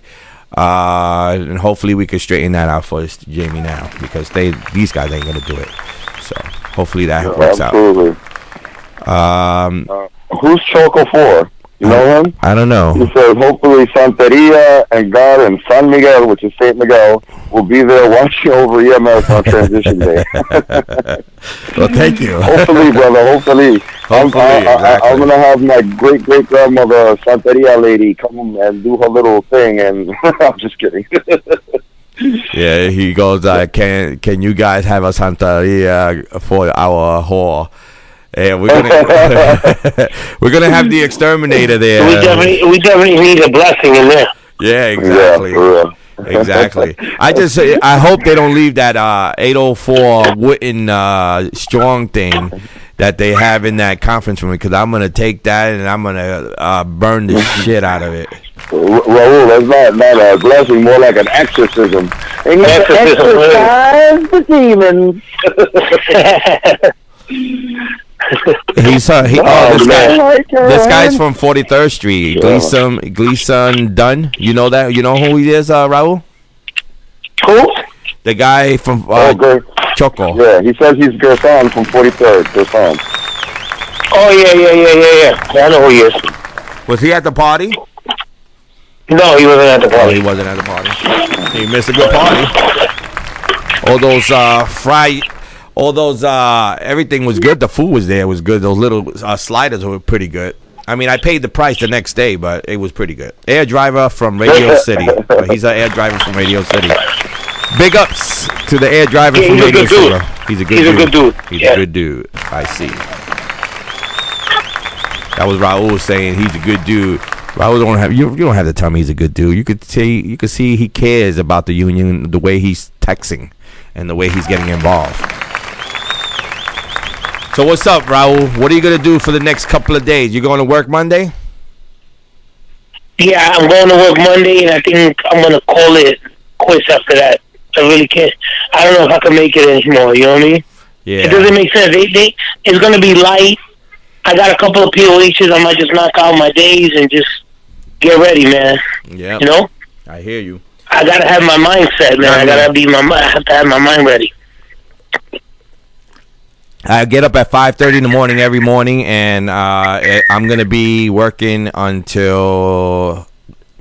uh, and hopefully we could straighten that out for Jamie now because they these guys ain't gonna do it. So hopefully that works Absolutely. out. Um, Who's Choco for? You know him? I don't know. He says hopefully Santeria and God and San Miguel, which is Saint Miguel, will be there watching over EMS on transition day. Well, thank you. hopefully, brother. Hopefully. I'm, Hopefully, I, I, exactly. I'm gonna have my great great grandmother Santeria lady come and do her little thing, and I'm just kidding. Yeah, he goes. Uh, can can you guys have a Santeria for our whore? Yeah, we're gonna we're gonna have the exterminator there. We definitely, we definitely need a blessing in there. Yeah, exactly. Yeah, for real. exactly. I just I hope they don't leave that uh 804 wooden uh strong thing that they have in that conference room because I'm gonna take that and I'm gonna uh burn the shit out of it. Ra- Raul, that's not not a blessing, more like an exorcism. And you Exorcism, exorcise the demons. He's uh, he, oh, Oh, this guy, this guy's from 43rd Street. Gleason Gleason Dunn. You know that? You know who he is, uh, Raul? Who? The guy from Oh, uh, great. Choco. Yeah, he says he's Gerson from 43rd. Gerson. Oh yeah, yeah, yeah, yeah, yeah. I know who he is. Was he at the party? No, he wasn't at the Oh, party. he wasn't at the party. He missed a good party. All those uh fried, all those uh everything was good. The food was there, was good. Those little uh, sliders were pretty good. I mean, I paid the price the next day, but it was pretty good. Air driver from Radio City. He's an air driver from Radio City. Big ups to the air driver Yeah, from Radio City. dude. He's a good dude. He's a good dude. He's Yeah. a good dude. I see. That was Raul saying he's a good dude. Raul don't have you. You don't have to tell me he's a good dude. You could see you could see he cares about the union, the way he's texting, and the way he's getting involved. So what's up, Raul? What are you gonna do for the next couple of days? You going to work Monday? Yeah, I'm going to work Monday, and I think I'm gonna call it quits after that. I really can't. I don't know if I can make it anymore. You know what I mean? Yeah. It doesn't make sense. They, they, it's gonna be light. I got a couple of POHs. I might just knock out my days and just get ready, man. Yeah. You know, I hear you. I gotta have my mindset, man. I gotta be my. I have to have my mind ready. I get up at five thirty in the morning every morning, and uh, I'm gonna be working until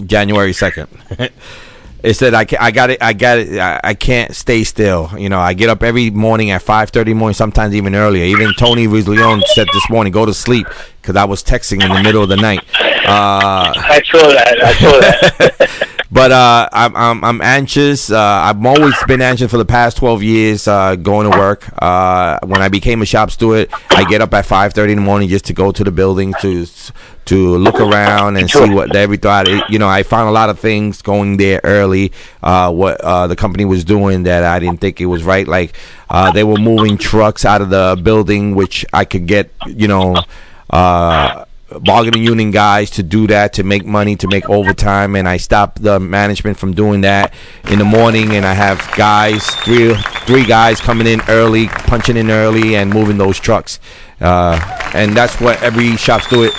January second. it said I, I got it. I got it. I, can't stay still. You know, I get up every morning at five thirty morning, sometimes even earlier. Even Tony Rizleon said this morning, "Go to sleep," because I was texting in the middle of the night. Uh, I saw that. I saw that. but uh, I'm, I'm I'm anxious. Uh, I've always been anxious for the past 12 years uh, going to work. Uh, when I became a shop steward, I get up at 5:30 in the morning just to go to the building to to look around and see what every thought. You know, I found a lot of things going there early. Uh, what uh, the company was doing that I didn't think it was right. Like uh, they were moving trucks out of the building, which I could get. You know. Uh, bargaining union guys to do that to make money to make overtime and I stop the management from doing that in the morning and I have guys three three guys coming in early punching in early and moving those trucks. Uh, and that's what every shop steward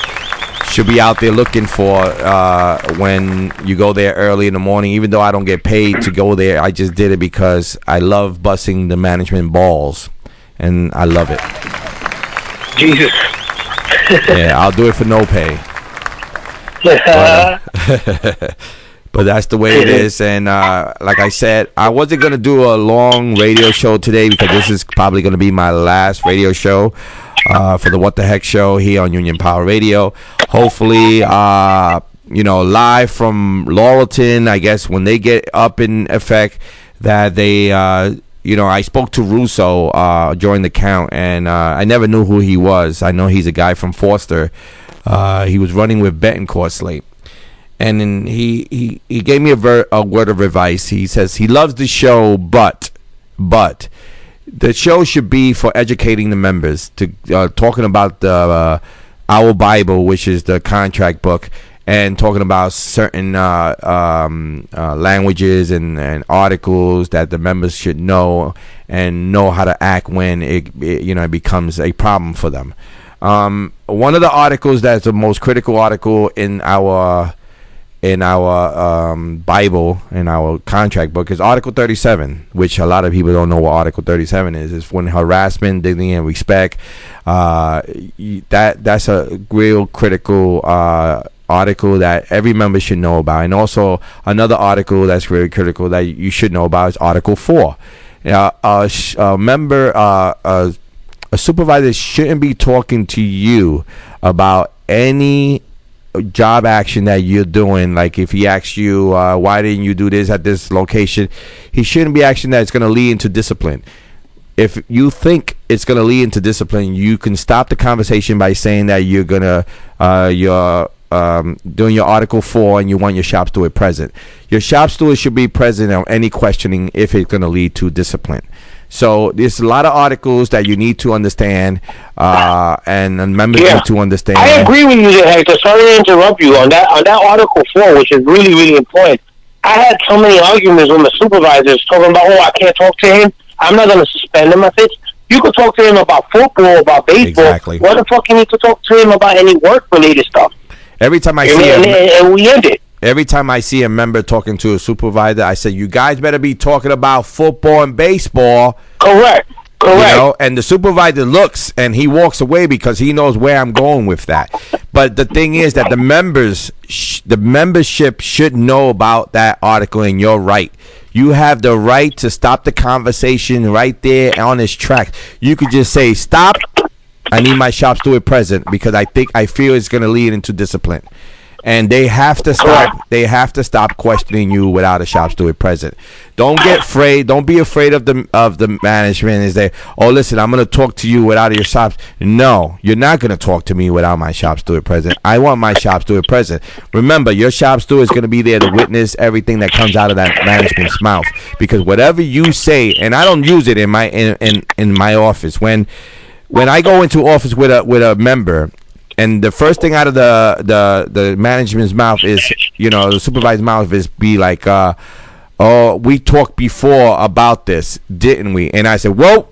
should be out there looking for uh, when you go there early in the morning. Even though I don't get paid to go there I just did it because I love busting the management balls and I love it. Jesus. yeah I'll do it for no pay but that's the way it is. And uh, like I said, I wasn't gonna do a long radio show today because this is probably gonna be my last radio show uh, for the What the Heck show here on Union Power Radio. Hopefully, uh, you know, live from Laurelton. I guess when they get up in effect, that they. You know, I spoke to Russo uh, during the count, and uh, I never knew who he was. I know he's a guy from Foster. Uh, he was running with Betancourt Slate and then he he, he gave me a, ver- a word of advice. He says he loves the show, but but the show should be for educating the members to uh, talking about the uh, our Bible, which is the contract book, and talking about certain uh, um, uh, languages and, and articles that the members should know and know how to act when it, it you know it becomes a problem for them. Um, one of the articles that's the most critical article in our in our um, Bible, in our contract book, is Article 37, which a lot of people don't know what Article 37 is. It's when harassment, dignity, and respect. Uh, that that's a real critical uh, article that every member should know about. And also another article that's really critical that you should know about is Article 4. Uh, a, sh- a member, uh, a, a supervisor shouldn't be talking to you about any job action that you're doing like if he asks you uh, why didn't you do this at this location he shouldn't be action that's going to lead into discipline if you think it's going to lead into discipline you can stop the conversation by saying that you're going to uh, you're um, doing your article 4 and you want your shop steward present your shop steward should be present on any questioning if it's going to lead to discipline so there's a lot of articles that you need to understand, uh, and, members Yeah. need to understand. I agree with you there, Hector. Sorry to interrupt you on that on that Article Four, which is really really important. I had so many arguments with my supervisors talking about, oh, I can't talk to him. I'm not going to suspend him I it's. You could talk to him about football, about baseball. Exactly. What the fuck you need to talk to him about any work related stuff? Every time I And, see and, a, and we end it. every time I see a member talking to a supervisor, I say, "You guys better be talking about football and baseball." Correct. Correct. You know, and the supervisor looks and he walks away because he knows where I'm going with that. But the thing is that the members, sh- the membership should know about that article, and you're right. You have the right to stop the conversation right there on this track. You could just say, "Stop! I need my shop steward present because I think I feel it's going to lead into discipline." And they have to stop. They have to stop questioning you without a shop steward present. Don't get afraid. Don't be afraid of the of the management. Is they? Oh, listen, I'm going to talk to you without your shop. No, you're not going to talk to me without my shop steward present. I want my shop steward present. Remember, your shop steward is going to be there to witness everything that comes out of that management's mouth. Because whatever you say, and I don't use it in my in in, in my office when when I go into office with a with a member, and the first thing out of the the the management's mouth is, you know, the supervisor's mouth is be like, uh, "Oh, we talked before about this, didn't we?" And I said, "Well,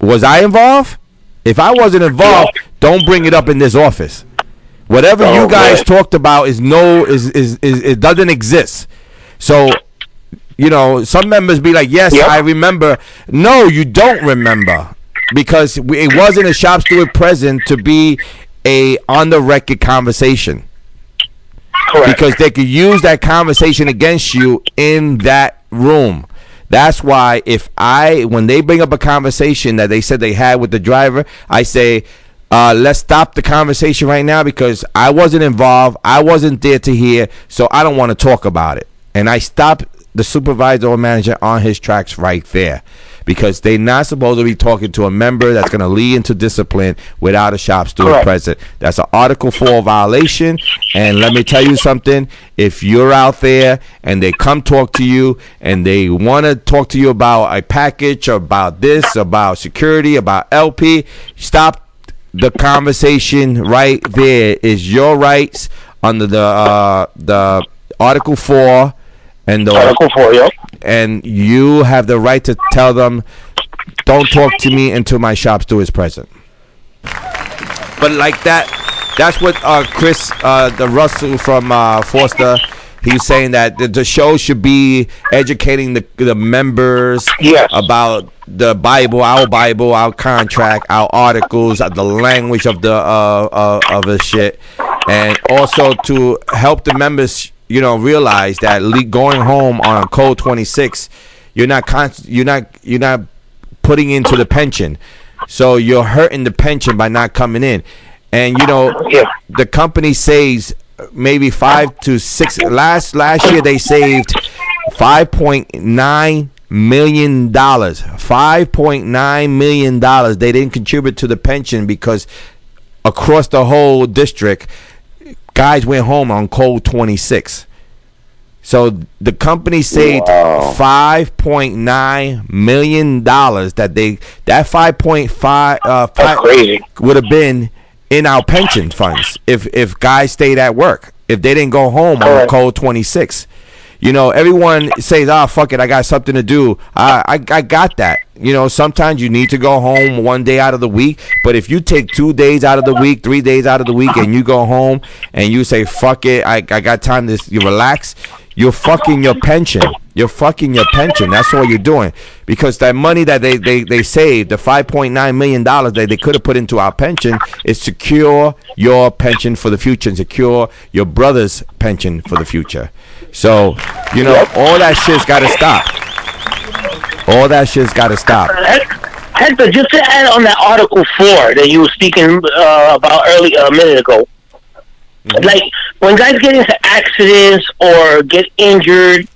was I involved? If I wasn't involved, don't bring it up in this office. Whatever Oh, you guys man. talked about is no is, is is it doesn't exist. So." You know, some members be like, "Yes, Yep. I remember." No, you don't remember because it wasn't a shop steward present to be a on the record conversation Correct. because they could use that conversation against you in that room. That's why if I when they bring up a conversation that they said they had with the driver, I say, uh, let's stop the conversation right now because I wasn't involved. I wasn't there to hear, so I don't want to talk about it. And I stop the supervisor or manager on his tracks right there because they're not supposed to be talking to a member that's going to lead into discipline without a shop steward Correct. present. That's an Article 4 violation. And let me tell you something if you're out there and they come talk to you and they want to talk to you about a package, about this, about security, about LP, stop the conversation right there. Is your rights under the uh, the Article 4 and Four. And you have the right to tell them, "Don't talk to me until my shop steward is present." But like that, that's what uh, Chris, uh, the Russell from uh, Foster, he's saying that the, the show should be educating the the members Yes. about the Bible, our Bible, our contract, our articles, the language of the uh, uh, of the shit, and also to help the members, you know, realize that le- going home on a code twenty six, you're not con- you're not you're not putting into the pension, so you're hurting the pension by not coming in, and you know Yeah. the company saves maybe five to six. Last last year they saved five point nine million dollars. Five point nine million dollars. They didn't contribute to the pension because across the whole district, guys went home on twenty six. So the company saved Wow. five point nine million dollars. That they that 5.5 uh 5 would have been in our pension funds if if guys stayed at work if they didn't go home on code 26 you know everyone says ah fuck it i got something to do I, I i got that you know sometimes you need to go home one day out of the week but if you take two days out of the week three days out of the week and you go home and you say fuck it i, I got time to you relax you're fucking your pension. You're fucking your pension. That's all you're doing. Because that money that they, they, they saved, the $5.9 million that they could have put into our pension, is secure your pension for the future and secure your brother's pension for the future. So, you know, all that shit's got to stop. All that shit's got to stop. Hector, just to add on that Article 4 that you were speaking uh, about earlier, a minute ago. Like, when guys get into accidents or get injured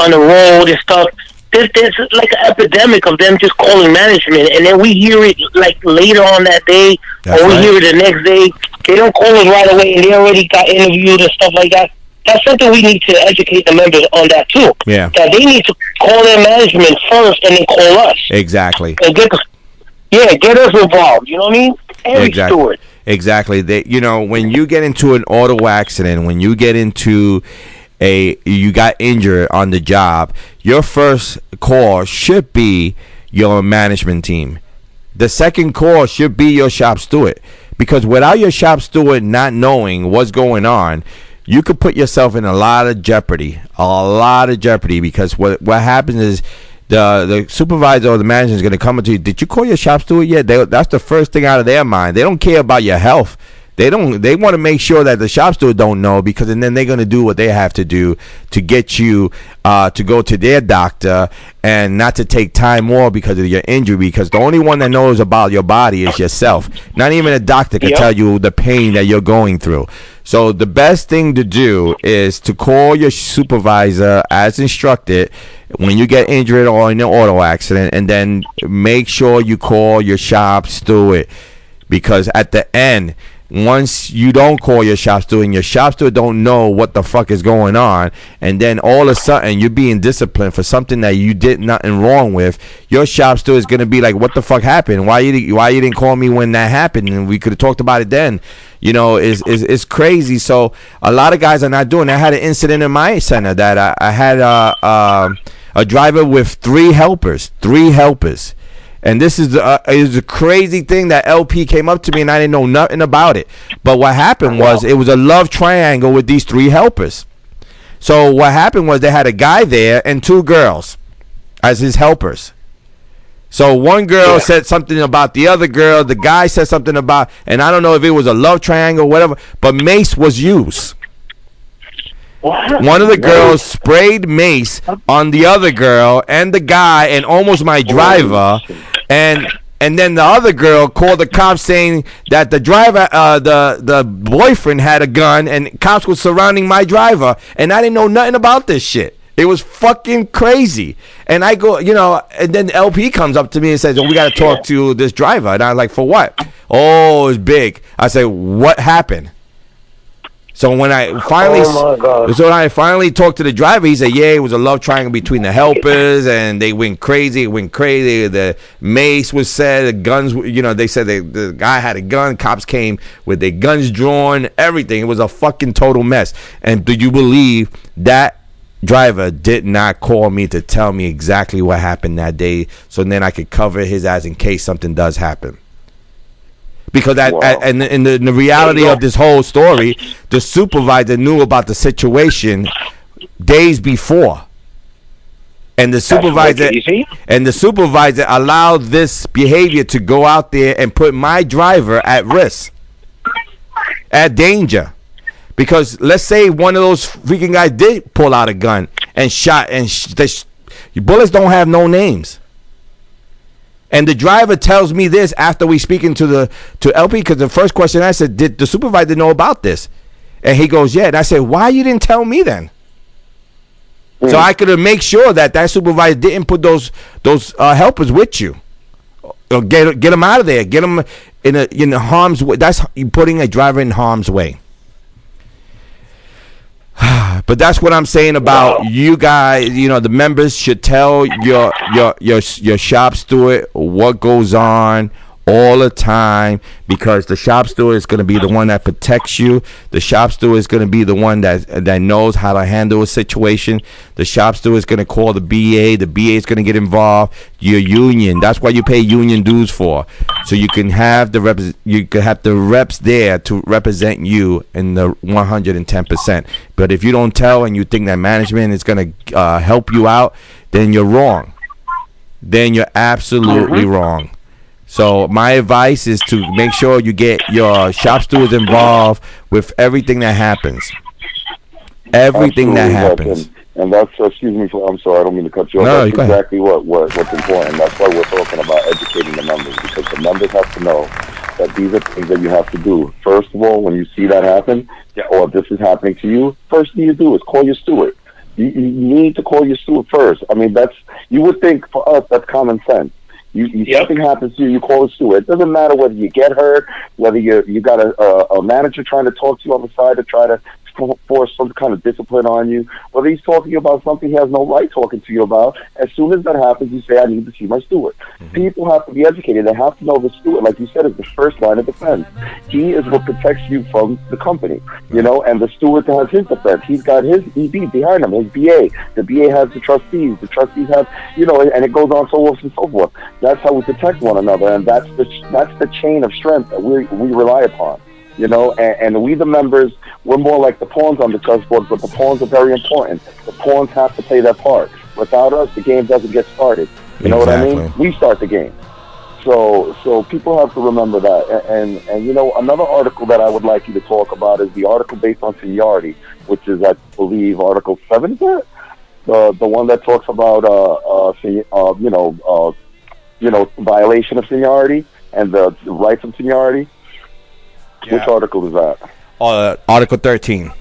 on the road and stuff, there's, there's like an epidemic of them just calling management. And then we hear it, like, later on that day, That's or we right. hear it the next day. They don't call us right away, and they already got interviewed and stuff like that. That's something we need to educate the members on that, too. Yeah. That they need to call their management first and then call us Exactly. and get yeah, get us involved. You know what I mean? Every exactly. steward. Exactly. They, you know, when you get into an auto accident, when you get into a, you got injured on the job, your first call should be your management team. The second call should be your shop steward. Because without your shop steward not knowing what's going on, you could put yourself in a lot of jeopardy. A lot of jeopardy because what what happens is the the supervisor or the manager is going to come up to you. Did you call your shop steward yet? They, that's the first thing out of their mind. They don't care about your health. They don't. They want to make sure that the shop steward don't know because, and then they're going to do what they have to do to get you uh, to go to their doctor and not to take time more because of your injury. Because the only one that knows about your body is yourself. Not even a doctor can Yep. tell you the pain that you're going through. So the best thing to do is to call your supervisor as instructed when you get injured or in an auto accident, and then make sure you call your shop steward because at the end once you don't call your shop steward and your shop steward don't know what the fuck is going on and then all of a sudden you're being disciplined for something that you did nothing wrong with your shop steward is going to be like what the fuck happened? Why you why you didn't call me when that happened? And we could have talked about it then. You know is is it's crazy. So a lot of guys are not doing i had an incident in my center that i, I had a, a a driver with three helpers three helpers and this is uh, is a crazy thing that LP came up to me and I didn't know nothing about it. But what happened was it was a love triangle with these three helpers. So what happened was they had a guy there and two girls as his helpers. So one girl said something about the other girl. The guy said something about, and I don't know if it was a love triangle, whatever. But mace was used. What? One of the girls sprayed mace on the other girl and the guy and almost my driver, and and then the other girl called the cops saying that the driver, uh, the the boyfriend had a gun and cops were surrounding my driver, and I didn't know nothing about this shit. It was fucking crazy. And I go, you know, and then LP comes up to me and says, oh, "We got to talk to this driver." And I'm like, "For what?" Oh, it's big. I say, "What happened?" So when I finally, Oh, so when I finally talked to the driver, he said, "Yeah, it was a love triangle between the helpers, and they went crazy. It went crazy. The mace was said, the guns. You know, they said they, the guy had a gun. Cops came with their guns drawn. Everything. It was a fucking total mess. And do you believe that?" Driver did not call me to tell me exactly what happened that day, so then I could cover his ass in case something does happen because that Wow. and, and the, in the reality of this whole story, the supervisor knew about the situation days before, and the supervisor wicked, you see? and the supervisor allowed this behavior to go out there and put my driver at risk, at danger. Because let's say one of those freaking guys did pull out a gun and shot, and sh- the sh- bullets don't have no names. And the driver tells me this after we speaking to the to LP because the first question I said, "Did the supervisor know about this?" And he goes, "Yeah." And I said, "Why you didn't tell me then?" So I could have make sure that that supervisor didn't put those those uh, helpers with you, or get get them out of there, get them in a in a harm's way. That's you putting a driver in harm's way. But that's what I'm saying about you guys. You know, the members should tell your your your your shop steward what goes on all the time because the shop steward is going to be the one that protects you. The shop steward is going to be the one that that knows how to handle a situation. The shop steward is going to call the BA. The BA is going to get involved. Your union. That's why you pay union dues for, so you can have the reps. You can have the reps there to represent you in the 110 percent. But if you don't tell and you think that management is going to uh, help you out, then you're wrong. Then you're absolutely wrong. So my advice is to make sure you get your shop stewards involved with everything that happens. Everything that Absolutely, happens. And, and that's excuse me for I'm sorry, I don't mean to cut you off. No, that's you go ahead. exactly what, what what's important. That's why we're talking about educating the members because the members have to know that these are things that you have to do. First of all, when you see that happen, yeah, or if this is happening to you, first thing you do is call your steward. You, you need to call your steward first. I mean, that's you would think for us that's common sense. You, you Yep. something happens to you, you call the steward. It doesn't matter whether you get hurt, whether you you got a, a, a manager trying to talk to you on the side to try to force some kind of discipline on you, whether he's talking about something he has no right talking to you about. As soon as that happens, you say, "I need to see my steward." Mm-hmm. People have to be educated. They have to know the steward, like you said, is the first line of defense. He is what protects you from the company, you know. And the steward has his defense. He's got his EB behind him, his BA. The BA has the trustees. The trustees have, you know, and it goes on so forth and so forth. That's how we protect one another, and that's the that's the chain of strength that we we rely upon. You know, and, and we the members, we're more like the pawns on the chessboard, but the pawns are very important. The pawns have to play their part. Without us, the game doesn't get started. You know what I mean? We start the game. So, so people have to remember that. A- And and you know, another article that I would like you to talk about is the article based on seniority, which is, I believe, Article Seven. Is it the the one that talks about uh uh, sen- uh you know uh you know violation of seniority and the rights of seniority? Which article is that? Uh, Article 13.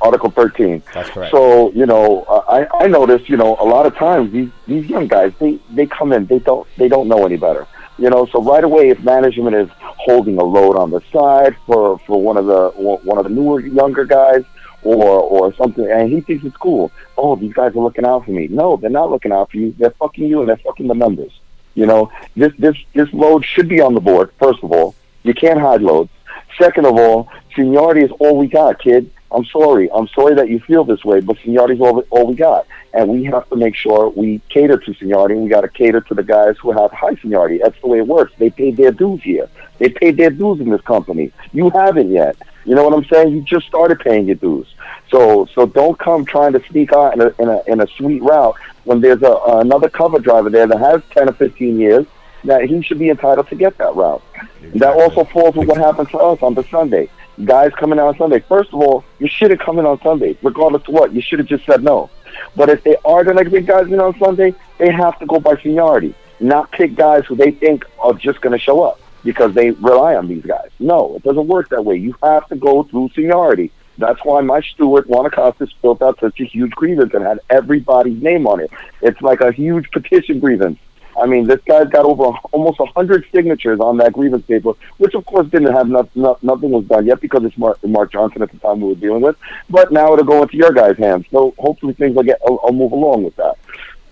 Article 13. That's correct. So, you know, I, I notice, you know, a lot of times these, these young guys, they, they come in, they don't, they don't know any better. You know, so right away, if management is holding a load on the side for, for one of the, one of the newer, younger guys or, or something, and he thinks it's cool. Oh, these guys are looking out for me. No, they're not looking out for you. They're fucking you and they're fucking the numbers. You know, this, this, this load should be on the board, first of all. You can't hide loads. Second of all, seniority is all we got, kid. I'm sorry. I'm sorry that you feel this way, but seniority is all, all we got. And we have to make sure we cater to seniority. We got to cater to the guys who have high seniority. That's the way it works. They paid their dues here. They paid their dues in this company. You haven't yet. You know what I'm saying? You just started paying your dues. So, so don't come trying to sneak out in a, in a, in a sweet route when there's a, another cover driver there that has 10 or 15 years that he should be entitled to get that route. And That also falls with what happened to us on the Sunday. Guys coming out on Sunday. First of all, you should have come in on Sunday, regardless of what. You should have just said no. But if they are the next big guys in on Sunday, they have to go by seniority, not pick guys who they think are just going to show up because they rely on these guys. No, it doesn't work that way. You have to go through seniority. That's why my steward, Juan Acosta, built out such a huge grievance and had everybody's name on it. It's like a huge petition grievance. I mean, this guy's got over almost a hundred signatures on that grievance paper, which of course didn't have not, not, nothing was done yet because it's Mark, Mark Johnson at the time we were dealing with. But now it'll go into your guys' hands. So hopefully things will get, uh, will, will move along with that.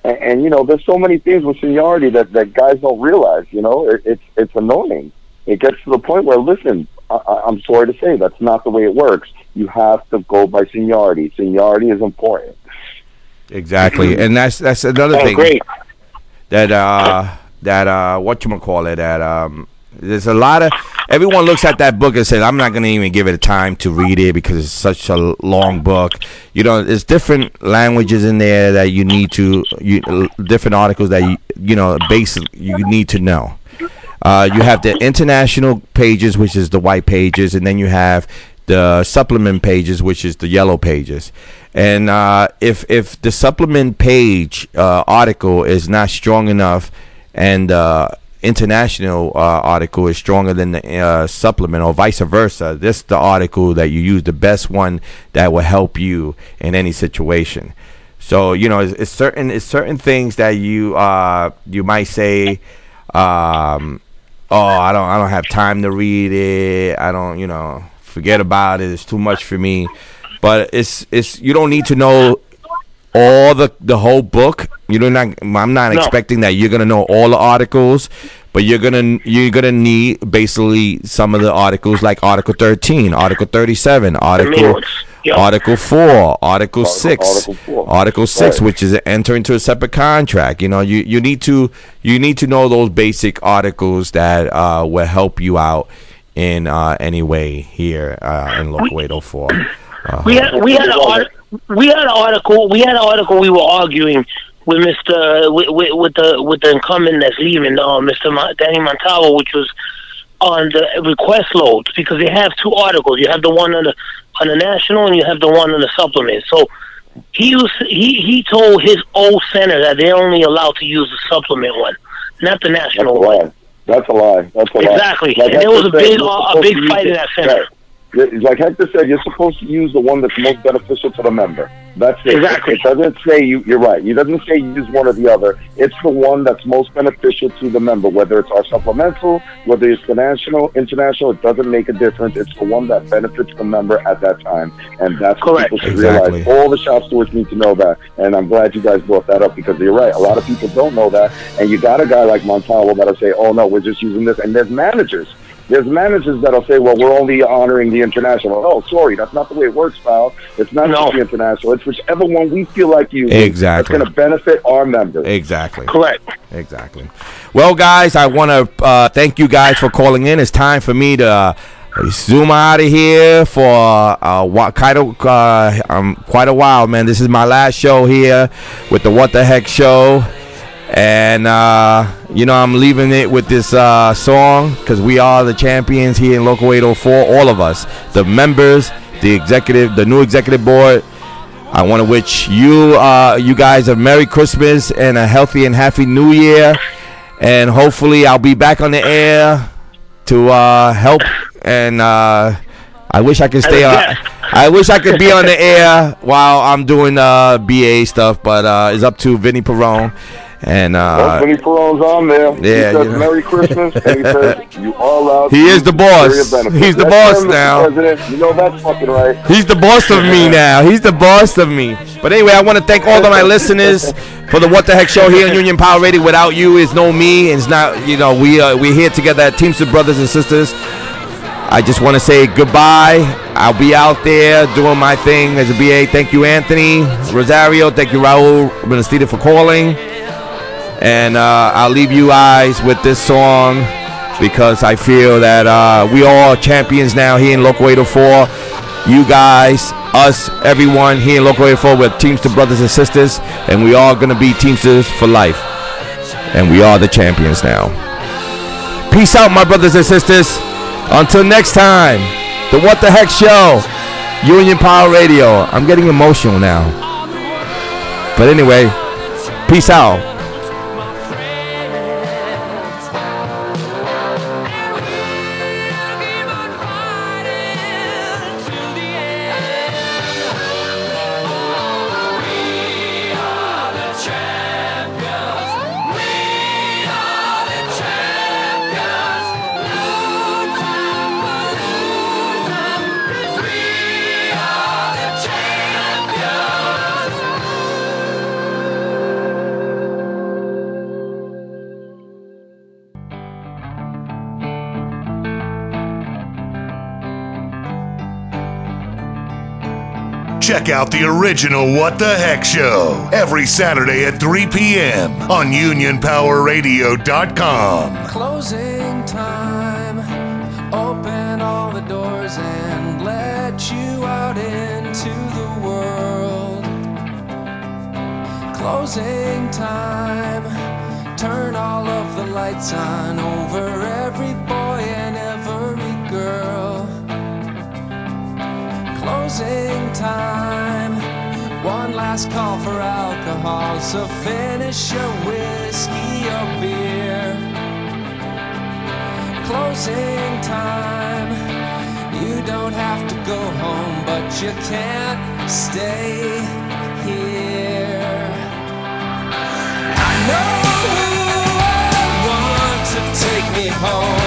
And, and you know, there's so many things with seniority that that guys don't realize. You know, it, it's it's annoying. It gets to the point where, listen, I, I- I'm sorry to say, that's not the way it works. You have to go by seniority. Seniority is important. Exactly. And that's that's another Oh, thing. great. That uh that uh what you call it that um there's a lot of everyone looks at that book and says i'm not going to even give it a time to read it because it's such a long book you know there's different languages in there that you need to you different articles that you you know basic you need to know uh, you have the international pages, which is the white pages, and then you have the supplement pages, which is the yellow pages. And uh, if if the supplement page uh, article is not strong enough, and uh, international uh, article is stronger than the uh, supplement, or vice versa, this is the article that you use, the best one that will help you in any situation. So you know, it's, it's certain it's certain things that you uh you might say, um, oh, I don't I don't have time to read it. I don't you know forget about it. It's too much for me. But it's it's you don't need to know all the the whole book. You do not. I'm not No. expecting that you're gonna know all the articles, but you're gonna you're gonna need basically some of the articles like Article 13, Article 37, Article. Yeah. Article 4, Article 6, Article four. Article 6, Right. which is enter into a separate contract. You know, you you need to you need to know those basic articles that uh, will help you out in uh, any way here uh, in Local 804. Uh, We had we had an art, we had an article we had an article we were arguing with Mister with, with, with the with the incumbent that's leaving, uh, Mister Mon- Danny Montalvo, which was on the request loads because they have two articles. You have the one on the on the national and you have the one on the supplement. So he was he he told his old center that they're only allowed to use the supplement one, not the That's a national one. lie. That's a lie. That's a lie. Exactly. Like and there was a big uh, a big fight in that center. Yeah, Like Hector said, you're supposed to use the one that's most beneficial to the member. That's it. Exactly. It doesn't say you. You're right. It doesn't say use one or the other. It's the one that's most beneficial to the member. Whether it's our supplemental, whether it's the national, international, it doesn't make a difference. It's the one that benefits the member at that time, and that's what Correct. people should Exactly. realize. All the shop stewards need to know that, and I'm glad you guys brought that up because you're right. A lot of people don't know that, and you got a guy like Montalvo that'll say, "Oh no, we're just using this," and there's managers. There's managers that'll say, "Well, we're only honoring the international." Oh, sorry, that's not the way it works, pal. It's not No. just the international. It's whichever one we feel like using. Exactly. That's going to benefit our members. Exactly. Correct. Exactly. Well, guys, I want to uh, thank you guys for calling in. It's time for me to uh, zoom out of here for uh, wa- quite a uh, um, quite a while, man. This is my last show here with the What the Heck Show, and uh, you know I'm leaving it with this uh, song because we are the champions here in Local 804. All of us, the members, the executive, the new executive board. I want to wish you, uh, you guys, a Merry Christmas and a healthy and happy New Year. And hopefully, I'll be back on the air to uh, help. And uh, I wish I could stay on. I wish I could be on the air while I'm doing uh, BA stuff, but it's up to Vinny Perrone. And uh, Vinny Perrone's on there. he yeah, says you know. Merry Christmas, and he says you are allowed. He is the boss. He's the That's boss right, Mr. now. President. You know that's fucking right. He's the boss of me now. He's the boss of me. But anyway, I want to thank all of my listeners for the What the Heck show here on Union Power Radio. Without you, is no me. It's not, you know, we uh, we're here together at Teamster Brothers and Sisters. I just want to say goodbye. I'll be out there doing my thing as a BA. Thank you, Anthony Rosario. Thank you, Raul Benestita, for calling. And uh, I'll leave you guys with this song because I feel that uh, we all champions now here in Local 804. You guys, us, everyone here in Local 804, we're Teamster brothers and sisters, and we are gonna be Teamsters for life. And we are the champions now. Peace out, my brothers and sisters. Until next time, the What the Heck Show, Union Power Radio. I'm getting emotional now. But anyway, peace out. Check out the original What the Heck Show every Saturday at 3 p.m. on UnionPowerRadio.com. Closing time. Open all the doors and let you out into the world. Closing time. Turn all of the lights on over every boy and every girl. Closing time. One last call for alcohol, so finish your whiskey or beer closing time. You don't have to go home, but you can't stay here. I know who I want to take me home.